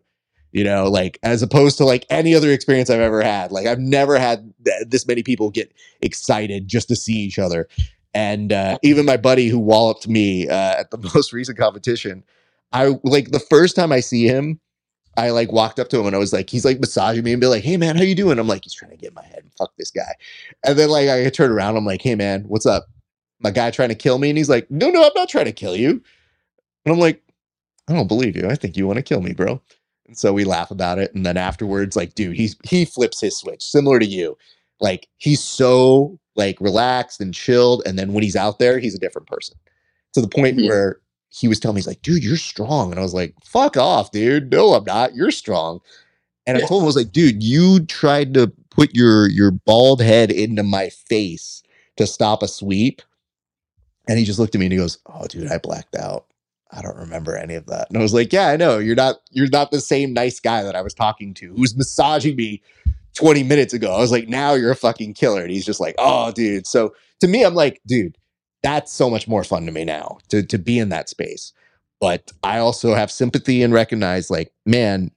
You know, like as opposed to like any other experience I've ever had. Like I've never had th- this many people get excited just to see each other. And uh, even my buddy who walloped me uh, at the <laughs> most recent competition, I like the first time I see him, I like walked up to him and I was like, he's like massaging me and be like, hey man, how you doing? I'm like, he's trying to get in my head. and Fuck this guy. And then like I turn around, I'm like, hey man, what's up? My guy trying to kill me? And he's like, no, no, I'm not trying to kill you. And I'm like, I don't believe you. I think you want to kill me, bro. And so we laugh about it. And then afterwards, like, dude, he's he flips his switch, similar to you. Like he's so like relaxed and chilled. And then when he's out there, he's a different person. To the point mm-hmm. where he was telling me, he's like, dude, you're strong. And I was like, fuck off, dude. No, I'm not. You're strong. And. I told him, I was like, dude, you tried to put your your bald head into my face to stop a sweep. And he just looked at me and he goes, Oh, dude, I blacked out. I don't remember any of that. And I was like, Yeah, I know. You're not you're not the same nice guy that I was talking to who was massaging me 20 minutes ago. I was like, now you're a fucking killer. And he's just like, oh, dude. So to me, I'm like, dude, that's so much more fun to me now to to be in that space. But I also have sympathy and recognize like, man,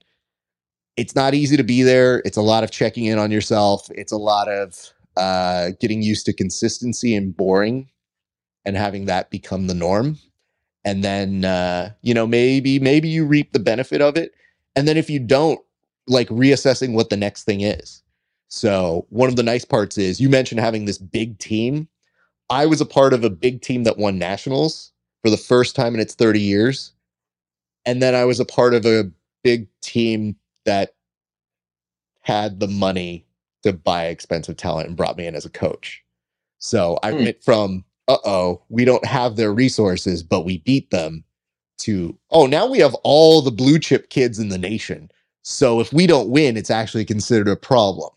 it's not easy to be there. It's a lot of checking in on yourself. It's a lot of uh, getting used to consistency and boring and having that become the norm. And then uh, you know, maybe maybe you reap the benefit of it. And then if you don't, like reassessing what the next thing is. So one of the nice parts is you mentioned having this big team I was a part of a big team that won nationals for the first time in its 30 years. And then I was a part of a big team that had the money to buy expensive talent and brought me in as a coach. So I hmm. went from, uh oh, we don't have their resources, but we beat them to, oh, now we have all the blue chip kids in the nation. So if we don't win, it's actually considered a problem.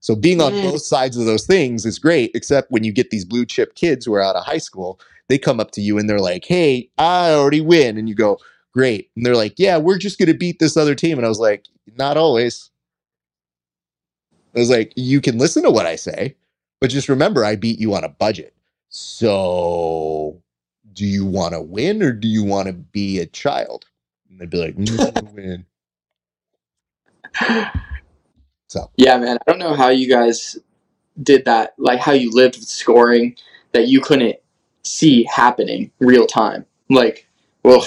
So being on mm. both sides of those things is great, except when you get these blue chip kids who are out of high school, they come up to you and they're like, "Hey, I already win," and you go, "Great," and they're like, "Yeah, we're just gonna beat this other team," and I was like, "Not always." I was like, "You can listen to what I say, but just remember, I beat you on a budget. So, do you want to win or do you want to be a child?" And they'd be like, mm, <laughs> "Win." <laughs> So yeah, man, I don't know how you guys did that, like how you lived with scoring that you couldn't see happening real time. Like, well,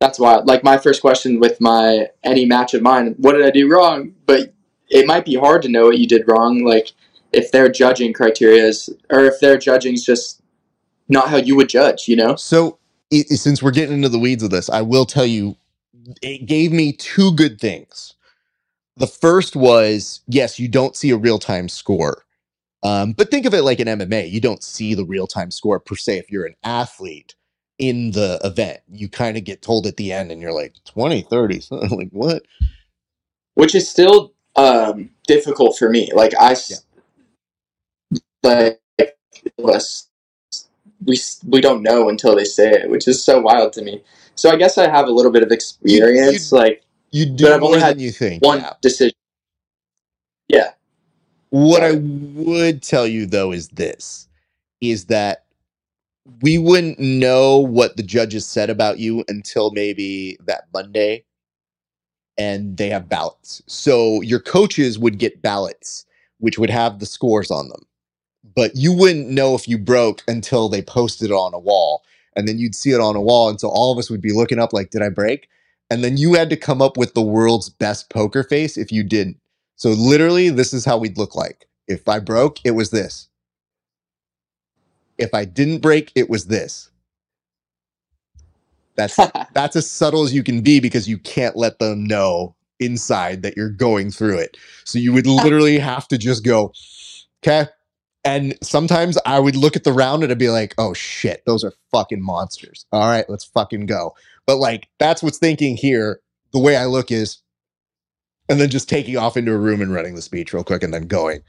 that's wild. Like my first question with my any match of mine, what did I do wrong? But it might be hard to know what you did wrong. Like if their judging criteria is, or if their judging is just not how you would judge, you know? So it, since we're getting into the weeds of this, I will tell you, it gave me two good things the first was yes, you don't see a real time score. Um, but think of it like an MMA. You don't see the real time score per se if you're an athlete in the event. You kind of get told at the end and you're like 20, 30, something <laughs> like what? Which is still um, difficult for me. Like I, yeah. like we we don't know until they say it, which is so wild to me. So I guess I have a little bit of experience. You, you, like you do but I've only had you think. One yeah. decision. Yeah. What I would tell you though is this is that we wouldn't know what the judges said about you until maybe that Monday and they have ballots. So your coaches would get ballots which would have the scores on them. But you wouldn't know if you broke until they posted it on a wall. And then you'd see it on a wall. And so all of us would be looking up like, did I break? And then you had to come up with the world's best poker face if you didn't. So literally, this is how we'd look like. If I broke, it was this. If I didn't break, it was this. That's <laughs> that's as subtle as you can be because you can't let them know inside that you're going through it. So you would <laughs> literally have to just go, okay. And sometimes I would look at the round and I'd be like, oh shit, those are fucking monsters. All right, let's fucking go. But like that's what's thinking here. The way I look is, and then just taking off into a room and running the speech real quick and then going.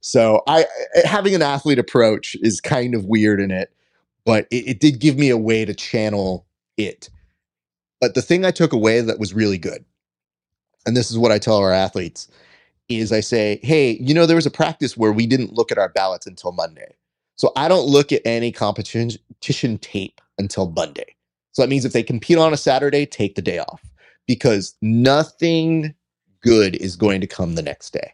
So I eh, having an athlete approach is kind of weird in it, but it, it did give me a way to channel it. But the thing I took away that was really good, and this is what I tell our athletes, is I say, hey, you know, there was a practice where we didn't look at our ballots until Monday. So I don't look at any competition tape until Monday. So that means if they compete on a Saturday, take the day off because nothing good is going to come the next day.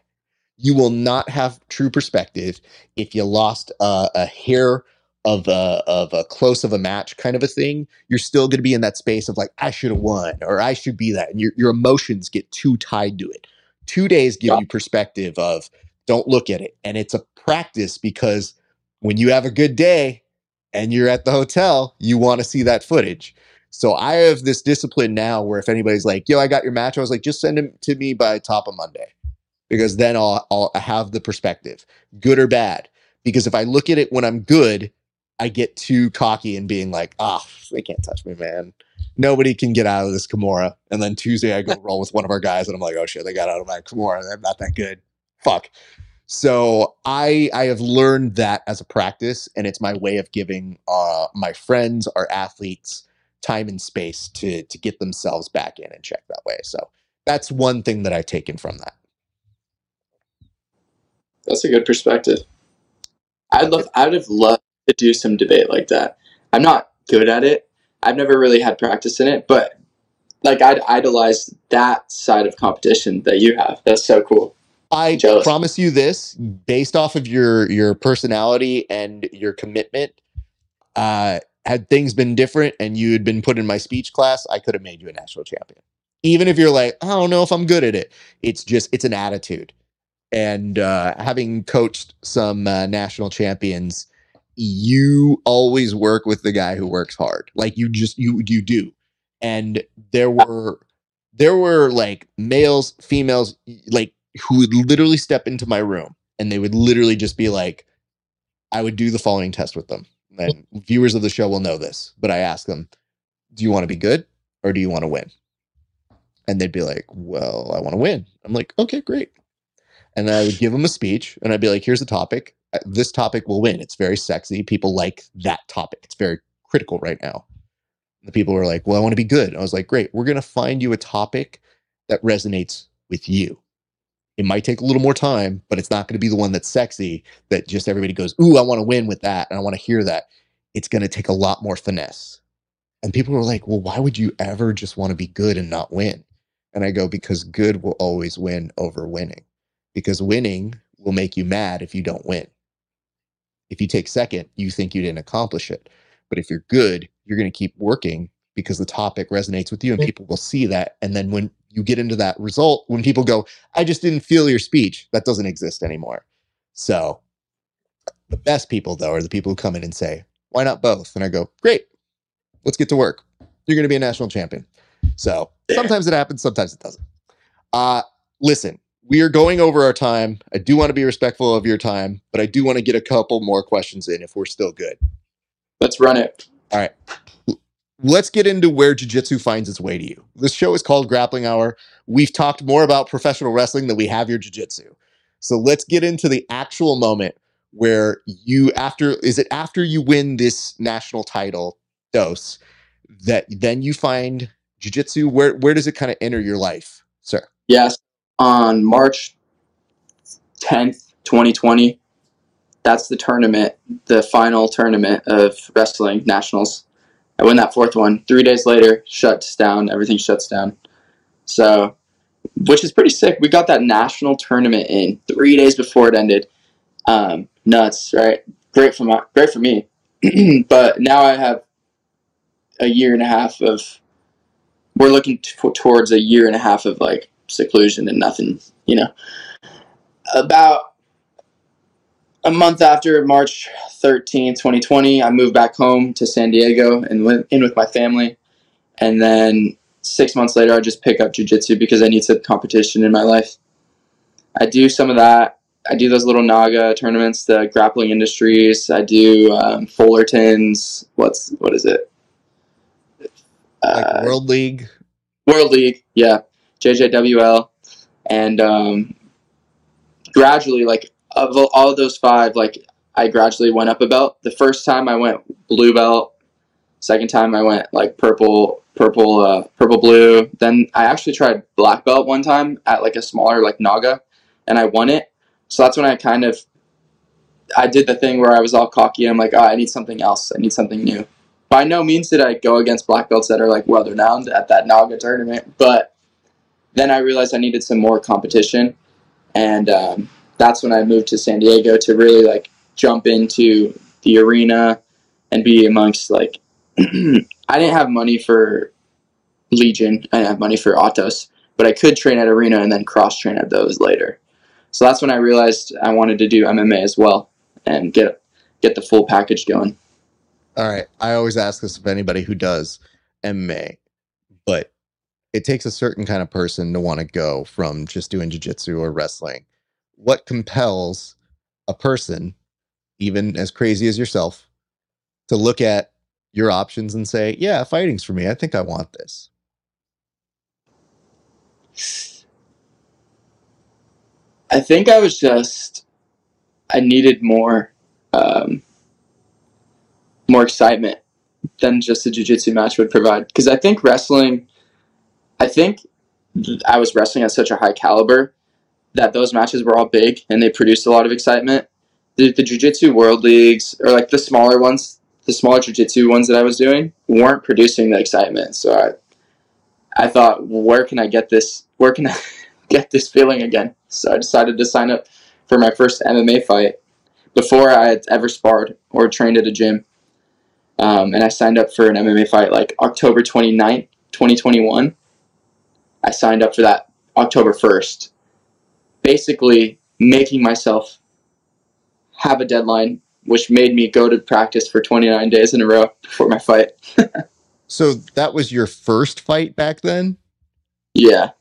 You will not have true perspective if you lost uh, a hair of a of a close of a match kind of a thing. You're still going to be in that space of like I should have won or I should be that, and your your emotions get too tied to it. Two days give yeah. you perspective of don't look at it, and it's a practice because when you have a good day, and you're at the hotel, you want to see that footage. So I have this discipline now where if anybody's like, yo, I got your match, I was like, just send them to me by top of Monday because then I'll, I'll have the perspective, good or bad. Because if I look at it when I'm good, I get too cocky and being like, ah, oh, they can't touch me, man. Nobody can get out of this Kimura. And then Tuesday I go <laughs> roll with one of our guys and I'm like, oh shit, they got out of my Kimura. They're not that good. Fuck. So I I have learned that as a practice, and it's my way of giving uh, my friends, our athletes, time and space to to get themselves back in and check that way. So that's one thing that I've taken from that. That's a good perspective. I'd love I would have loved to do some debate like that. I'm not good at it. I've never really had practice in it, but like I'd idolize that side of competition that you have. That's so cool. I Jealous. promise you this, based off of your your personality and your commitment, uh, had things been different and you had been put in my speech class, I could have made you a national champion. Even if you're like, I don't know if I'm good at it. It's just it's an attitude. And uh, having coached some uh, national champions, you always work with the guy who works hard. Like you just you you do. And there were there were like males, females, like who would literally step into my room and they would literally just be like, I would do the following test with them. And viewers of the show will know this, but I ask them, Do you want to be good or do you want to win? And they'd be like, Well, I want to win. I'm like, Okay, great. and I would give them a speech, and I'd be like, "Here's a topic. Uh, this topic will win. It's very sexy. People like that topic. It's very critical right now." the people were like, "Well, I want to be good." I was like, "Great. We're going to find you a topic that resonates with you." It might take a little more time, but it's not going to be the one that's sexy that just everybody goes, Ooh, I want to win with that. And I want to hear that. It's going to take a lot more finesse. And people were like, Well, why would you ever just want to be good and not win? And I go, Because good will always win over winning. Because winning will make you mad if you don't win. If you take second, you think you didn't accomplish it. But if you're good, you're going to keep working because the topic resonates with you and people will see that. And then when you get into that result when people go, I just didn't feel your speech. That doesn't exist anymore. So the best people, though, are the people who come in and say, Why not both? And I go, Great, let's get to work. You're going to be a national champion. So sometimes it happens, sometimes it doesn't. Uh, listen, we are going over our time. I do want to be respectful of your time, but I do want to get a couple more questions in if we're still good. Let's run it. All right let's get into where jiu-jitsu finds its way to you. This show is called Grappling Hour. We've talked more about professional wrestling than we have your jiu-jitsu. So let's get into the actual moment where you after is it after you win this national title dose that then you find jiu-jitsu where where does it kind of enter your life, sir? Yes, on March 10th, 2020. That's the tournament, the final tournament of wrestling nationals I win that fourth one. Three days later, shuts down. Everything shuts down. So, which is pretty sick. We got that national tournament in three days before it ended. Um, nuts, right? Great for my, great for me. <clears throat> but now I have a year and a half of. We're looking t- towards a year and a half of like seclusion and nothing. You know, about a month after March 13, 2020, I moved back home to San Diego and went in with my family. And then six months later, I just pick up jujitsu because I need some competition in my life. I do some of that. I do those little Naga tournaments, the grappling industries. I do um, Fullertons. What's what is it? Like uh, World League. World League, yeah, JJWL, and um, gradually, like of all of those five, like I gradually went up a belt. The first time I went blue belt. Second time I went like purple, purple, uh, purple blue. Then I actually tried black belt one time at like a smaller like Naga, and I won it. So that's when I kind of I did the thing where I was all cocky. I'm like, oh, I need something else. I need something new. By no means did I go against black belts that are like well renowned at that Naga tournament, but then I realized I needed some more competition, and um, that's when I moved to San Diego to really like jump into the arena and be amongst like <clears throat> I didn't have money for Legion. I didn't have money for Atos, but I could train at arena and then cross train at those later. So that's when I realized I wanted to do MMA as well and get get the full package going. All right. I always ask this of anybody who does MMA, but it takes a certain kind of person to want to go from just doing jiu-jitsu or wrestling what compels a person, even as crazy as yourself, to look at your options and say, yeah, fighting's for me. I think I want this. I think I was just, I needed more, um, more excitement than just a jiu-jitsu match would provide. Because I think wrestling, I think I was wrestling at such a high caliber that those matches were all big and they produced a lot of excitement. The, the jiu-jitsu world leagues or like the smaller ones, the smaller jiu-jitsu ones that I was doing weren't producing the excitement. So I, I thought, where can I get this? Where can <laughs> I get this feeling again? So I decided to sign up for my first MMA fight before I had ever sparred or trained at a gym. Um, and I signed up for an MMA fight like October 29th, 2021. I signed up for that October 1st basically making myself have a deadline, which made me go to practice for 29 days in a row before my fight. <laughs> so that was your first fight back then? Yeah.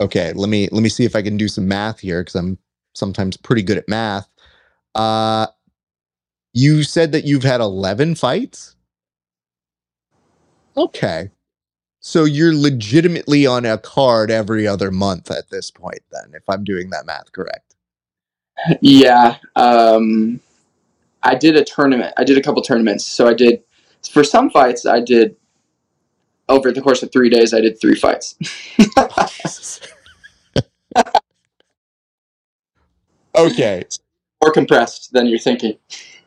Okay, let me let me see if I can do some math here because I'm sometimes pretty good at math. Uh you said that you've had 11 fights? Okay. So you're legitimately on a card every other month at this point, then, if I'm doing that math correct. Yeah. Um, I did a tournament. I did a couple tournaments. So I did for some fights. I did over the course of three days. I did three fights. <laughs> okay. More compressed than you're thinking.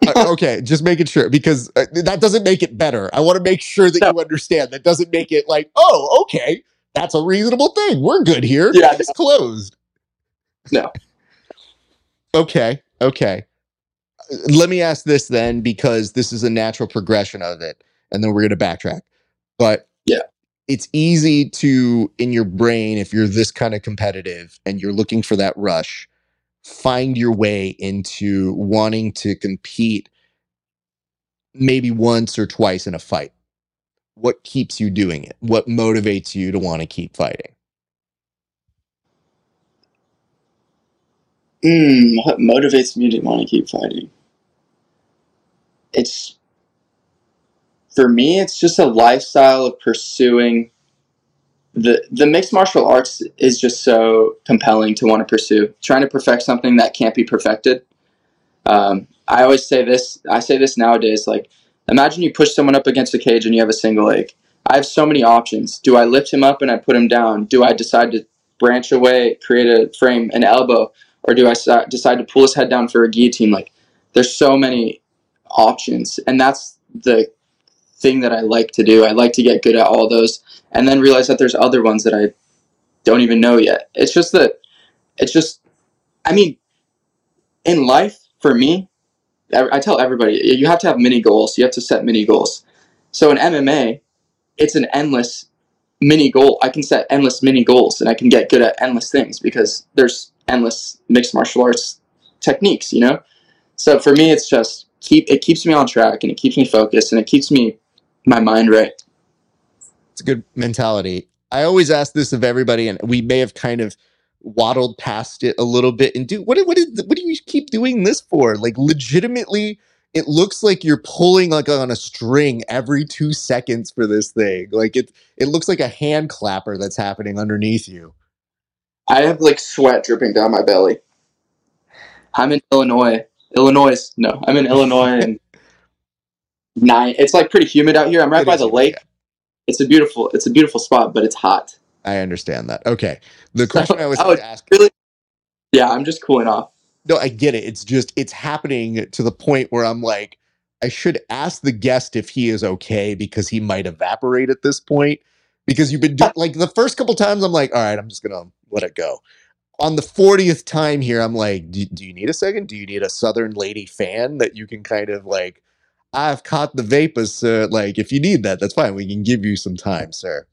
Uh, okay, just making sure because uh, that doesn't make it better. I want to make sure that no. you understand. That doesn't make it like, oh, okay, that's a reasonable thing. We're good here. Yeah, it's no. closed. No. okay. Okay. Let me ask this then, because this is a natural progression of it, and then we're going to backtrack. But yeah, it's easy to in your brain if you're this kind of competitive and you're looking for that rush find your way into wanting to compete maybe once or twice in a fight? What keeps you doing it? What motivates you to want to keep fighting? Mm, what motivates me to want to keep fighting? It's for me, it's just a lifestyle of pursuing the the mixed martial arts is just so compelling to want to pursue. Trying to perfect something that can't be perfected. Um, I always say this. I say this nowadays. Like, imagine you push someone up against a cage and you have a single leg. I have so many options. Do I lift him up and I put him down? Do I decide to branch away, create a frame, an elbow, or do I decide to pull his head down for a guillotine? Like, there's so many options, and that's the thing that I like to do. I like to get good at all those and then realize that there's other ones that I don't even know yet. It's just that it's just I mean in life for me I tell everybody you have to have mini goals. You have to set mini goals. So in MMA, it's an endless mini goal. I can set endless mini goals and I can get good at endless things because there's endless mixed martial arts techniques, you know? So for me it's just keep it keeps me on track and it keeps me focused and it keeps me my mind right. It's a good mentality. I always ask this of everybody, and we may have kind of waddled past it a little bit. And do what? What is? What do you keep doing this for? Like, legitimately, it looks like you're pulling like on a string every two seconds for this thing. Like it, it looks like a hand clapper that's happening underneath you. I have like sweat dripping down my belly. I'm in Illinois. Illinois. No, I'm in Illinois <laughs> and nine. It's like pretty humid out here. I'm right it by the lake. It's a beautiful. It's a beautiful spot, but it's hot. I understand that. Okay. The question so, I was oh, ask. Really? Yeah, I'm just cooling off. No, I get it. It's just it's happening to the point where I'm like, I should ask the guest if he is okay because he might evaporate at this point. Because you've been doing like the first couple times, I'm like, all right, I'm just gonna let it go. On the 40th time here, I'm like, do you need a second? Do you need a Southern lady fan that you can kind of like I've caught the vapors, sir. Like, if you need that, that's fine. We can give you some time, sir.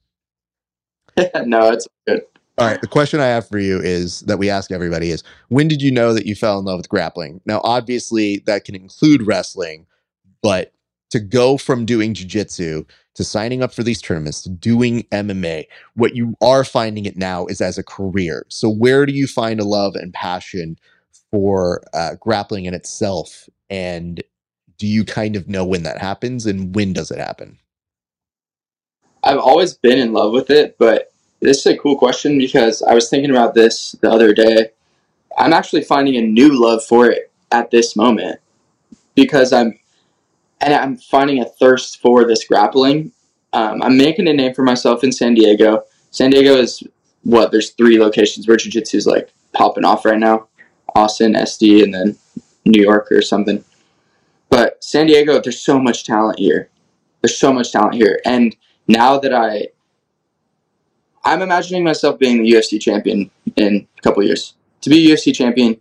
<laughs> no, it's good. All right. The question I have for you is that we ask everybody is when did you know that you fell in love with grappling? Now, obviously, that can include wrestling, but to go from doing jujitsu to signing up for these tournaments to doing MMA, what you are finding it now is as a career. So, where do you find a love and passion for uh, grappling in itself? And do you kind of know when that happens and when does it happen? I've always been in love with it, but this is a cool question because I was thinking about this the other day. I'm actually finding a new love for it at this moment because I'm and I'm finding a thirst for this grappling. Um, I'm making a name for myself in San Diego. San Diego is what there's three locations where jiu-jitsu is like popping off right now: Austin, SD, and then New York or something. But San Diego, there's so much talent here. There's so much talent here. And now that I I'm imagining myself being the UFC champion in a couple years. To be a UFC champion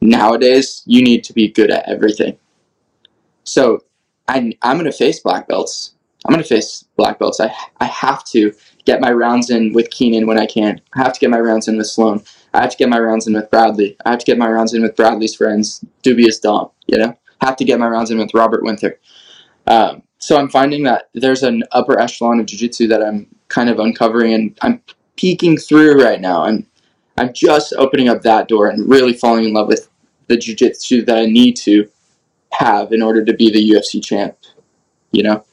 nowadays, you need to be good at everything. So I, I'm going to face black belts. I'm going to face black belts. I, I have to get my rounds in with Keenan when I can. I have to get my rounds in with Sloan. I have to get my rounds in with Bradley. I have to get my rounds in with Bradley's friends, Dubious Dom, you know? Have to get my rounds in with Robert Winther. Um, so I'm finding that there's an upper echelon of jiu-jitsu that I'm kind of uncovering and I'm peeking through right now. And I'm just opening up that door and really falling in love with the jiu-jitsu that I need to have in order to be the UFC champ, you know?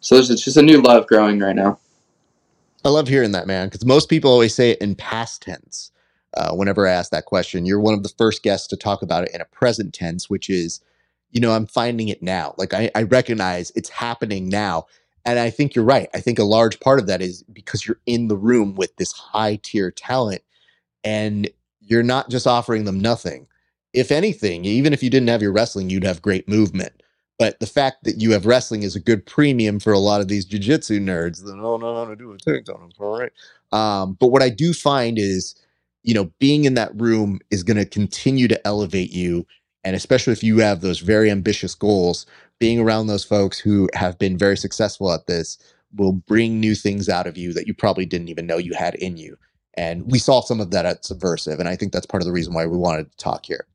So there's just a new love growing right now. I love hearing that, man, because most people always say it in past tense. uh, whenever I ask that question. You're one of the first guests to talk about it in a present tense, which is, you know, I'm finding it now. Like I, I recognize it's happening now. And I think you're right. I think a large part of that is because you're in the room with this high tier talent and you're not just offering them nothing. If anything, even if you didn't have your wrestling, you'd have great movement. But the fact that you have wrestling is a good premium for a lot of these jujitsu nerds don't know how to do a takedown. All right. Um, but what I do find is, you know, being in that room is going to continue to elevate you. And especially if you have those very ambitious goals, being around those folks who have been very successful at this will bring new things out of you that you probably didn't even know you had in you. And we saw some of that at Subversiv. And I think that's part of the reason why we wanted to talk here.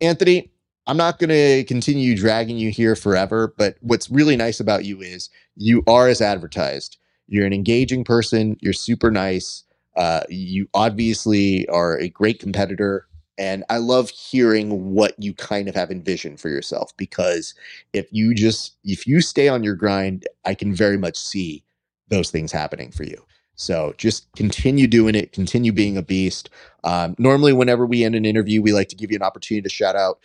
Anthony, I'm not going to continue dragging you here forever, but what's really nice about you is you are as advertised. You're an engaging person, you're super nice. Uh, you obviously are a great competitor. And I love hearing what you kind of have envisioned for yourself because if you just, if you stay on your grind, I can very much see those things happening for you. So just continue doing it, continue being a beast. Um, normally, whenever we end an interview, we like to give you an opportunity to shout out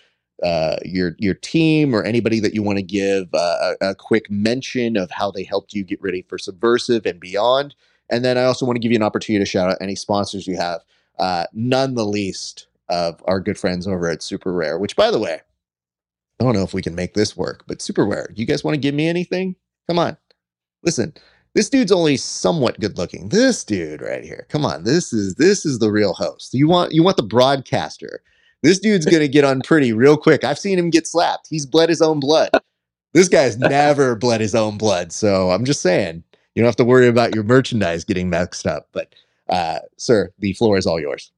uh, your your team or anybody that you want to give uh, a, a, quick mention of how they helped you get ready for Subversiv and beyond. And then I also want to give you an opportunity to shout out any sponsors you have. Uh, none the least of our good friends over at Super Rare. Which, by the way, I don't know if we can make this work, but Super Rare, you guys want to give me anything? Come on, listen. This dude's only somewhat good looking. This dude right here. Come on. This is this is the real host. You want you want the broadcaster. This dude's gonna get on pretty real quick. I've seen him get slapped. He's bled his own blood. This guy's never bled his own blood. So I'm just saying, you don't have to worry about your merchandise getting mixed up. But uh, sir, the floor is all yours.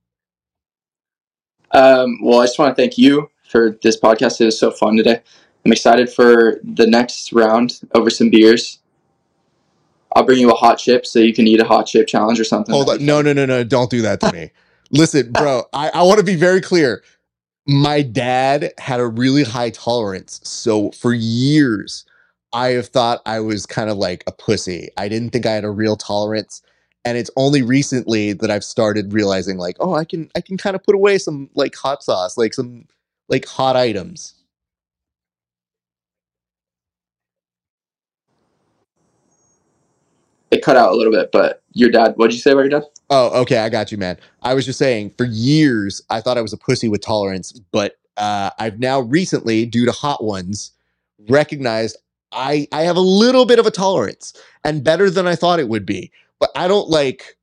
Um, well, I just want to thank you for this podcast. It was so fun today. I'm excited for the next round over some beers. I'll bring you a hot chip so you can eat a hot chip challenge or something. Hold on. No, no, no, no. Don't do that to me. Listen, bro, I, I want to be very clear. My dad had a really high tolerance. So for years, I have thought I was kind of like a pussy. I didn't think I had a real tolerance. And it's only recently that I've started realizing like, oh, I can I can kind of put away some like hot sauce, like some like hot items. it cut out a little bit, but your dad, what'd you say about your dad? Oh, okay. I got you, man. I was just saying for years, I thought I was a pussy with tolerance, but uh, I've now recently, due to hot ones, recognized I, I have a little bit of a tolerance and better than I thought it would be. But I don't like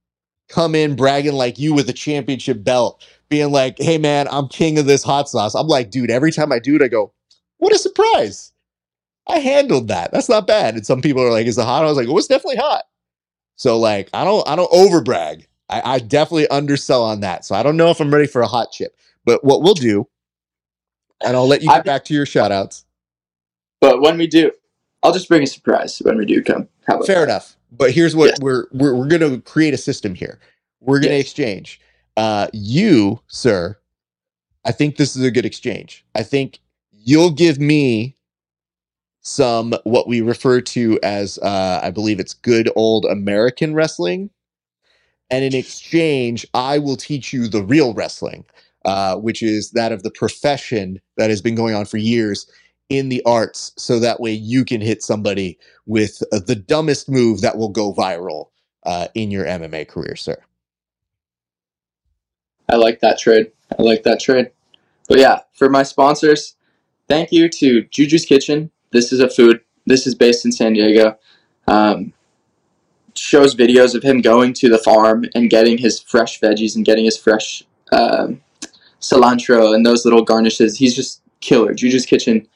come in bragging like you with a championship belt, being like, hey, man, I'm king of this hot sauce. I'm like, dude, every time I do it, I go, what a surprise. I handled that. That's not bad. And some people are like, is it hot? I was like, oh, it's definitely hot. So like I don't I don't overbrag. I, I definitely undersell on that. So I don't know if I'm ready for a hot chip. But what we'll do, and I'll let you get I, back to your shout outs. But when we do, I'll just bring a surprise when we do come. Fair that? enough. But here's what yes. we're we're we're gonna create a system here. We're gonna yes. exchange. Uh you, sir, I think this is a good exchange. I think you'll give me some what we refer to as uh, I believe it's good old American wrestling. And in exchange, I will teach you the real wrestling, uh, which is that of the profession that has been going on for years in the arts. So that way you can hit somebody with uh, the dumbest move that will go viral uh, in your MMA career, sir. I like that trade. I like that trade. But yeah, for my sponsors, thank you to Juju's Kitchen, this is a food. This is based in San Diego. Um, shows videos of him going to the farm and getting his fresh veggies and getting his fresh um, cilantro and those little garnishes. He's just killer. Juju's Kitchen.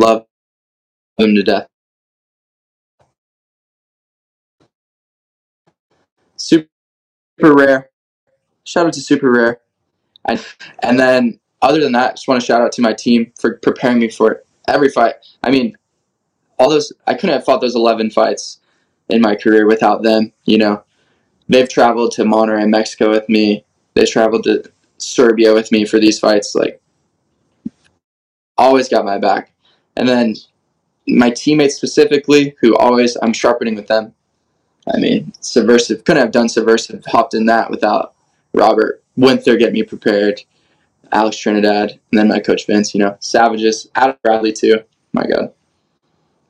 Love him to death. Super rare. Shout out to Super Rare. And, and then other than that, I just want to shout out to my team for preparing me for every fight. I mean, all those I couldn't have fought those eleven fights in my career without them. You know, they've traveled to Monterrey, Mexico with me. They traveled to Serbia with me for these fights. Like, always got my back. And then my teammates specifically, who always I'm sharpening with them. I mean, Subversiv couldn't have done Subversiv. Hopped in that without Robert Winther get me prepared, Alex Trinidad, and then my coach Vince. You know, savages. Adam Bradley too. My God.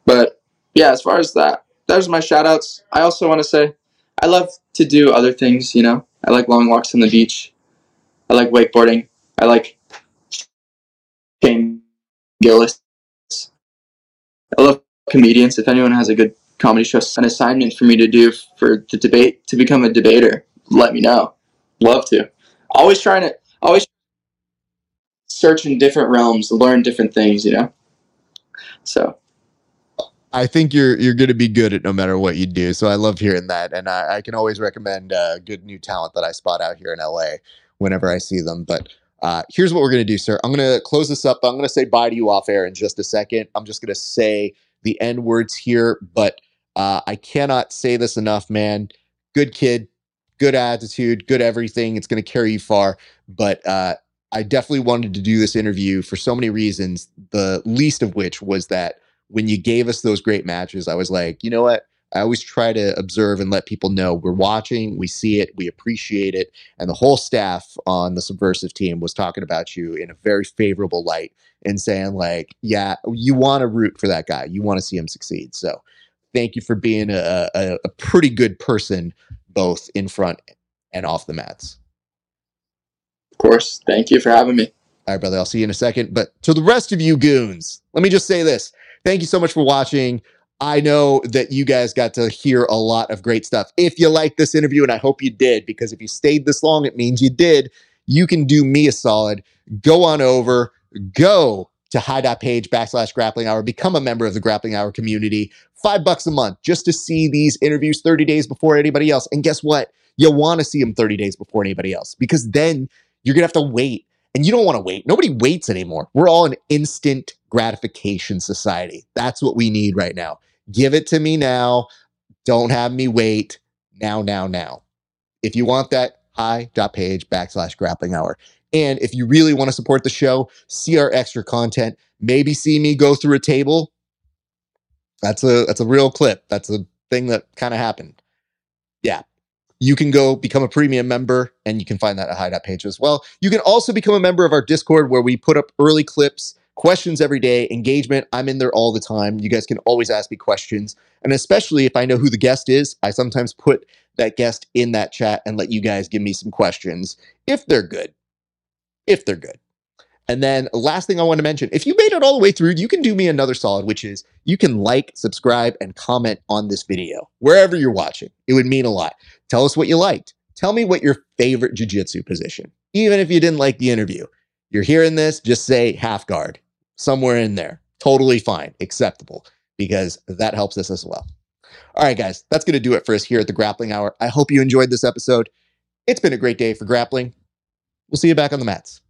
But yeah, as far as that, those are my shout outs. I also want to say I love to do other things, you know. I like long walks on the beach. I like wakeboarding. I like Shane Gillis. I love comedians. If anyone has a good comedy show, an assignment for me to do for the debate to become a debater, let me know. Love to. Always trying to always search in different realms, learn different things, you know. So I think you're you're going to be good at no matter what you do. So I love hearing that, and I, I can always recommend uh, good new talent that I spot out here in LA whenever I see them. But uh, here's what we're going to do, sir. I'm going to close this up. I'm going to say bye to you off air in just a second. I'm just going to say the N words here, but uh, I cannot say this enough, man. Good kid, good attitude, good everything. It's going to carry you far. But uh, I definitely wanted to do this interview for so many reasons. The least of which was that when you gave us those great matches, I was like, you know what? I always try to observe and let people know we're watching, we see it, we appreciate it. And the whole staff on the Subversiv team was talking about you in a very favorable light and saying, like, yeah, you want to root for that guy. You want to see him succeed. So thank you for being a, a, a pretty good person, both in front and off the mats. Of course. Thank you for having me. All right, brother. I'll see you in a second. But to the rest of you goons, let me just say this Thank you so much for watching. I know that you guys got to hear a lot of great stuff. If you like this interview, and I hope you did, because if you stayed this long, it means you did, you can do me a solid. Go on over, go to hy.page backslash grappling hour, become a member of the grappling hour community. Five bucks a month just to see these interviews 30 days before anybody else. And guess what? You'll want to see them 30 days before anybody else because then you're going to have to wait and you don't want to wait. Nobody waits anymore. We're all an instant gratification society. That's what we need right now. Give it to me now. Don't have me wait. Now, now, now. If you want that, hy.page backslash grappling hour. And if you really want to support the show, see our extra content, maybe see me go through a table. That's a that's a real clip. That's a thing that kind of happened. Yeah, you can go become a premium member and you can find that at hy.page as well. You can also become a member of our Discord where we put up early clips, questions every day, engagement. I'm in there all the time. You guys can always ask me questions. And especially if I know who the guest is, I sometimes put that guest in that chat and let you guys give me some questions if they're good. If they're good. And then last thing I want to mention, if you made it all the way through, you can do me another solid, which is you can like, subscribe, and comment on this video, wherever you're watching. It would mean a lot. Tell us what you liked. Tell me what your favorite jujitsu position, even if you didn't like the interview. You're hearing this, just say half guard, somewhere in there. Totally fine, acceptable, because that helps us as well. All right, guys, that's going to do it for us here at the Grappling Hour. I hope you enjoyed this episode. It's been a great day for grappling. We'll see you back on the mats.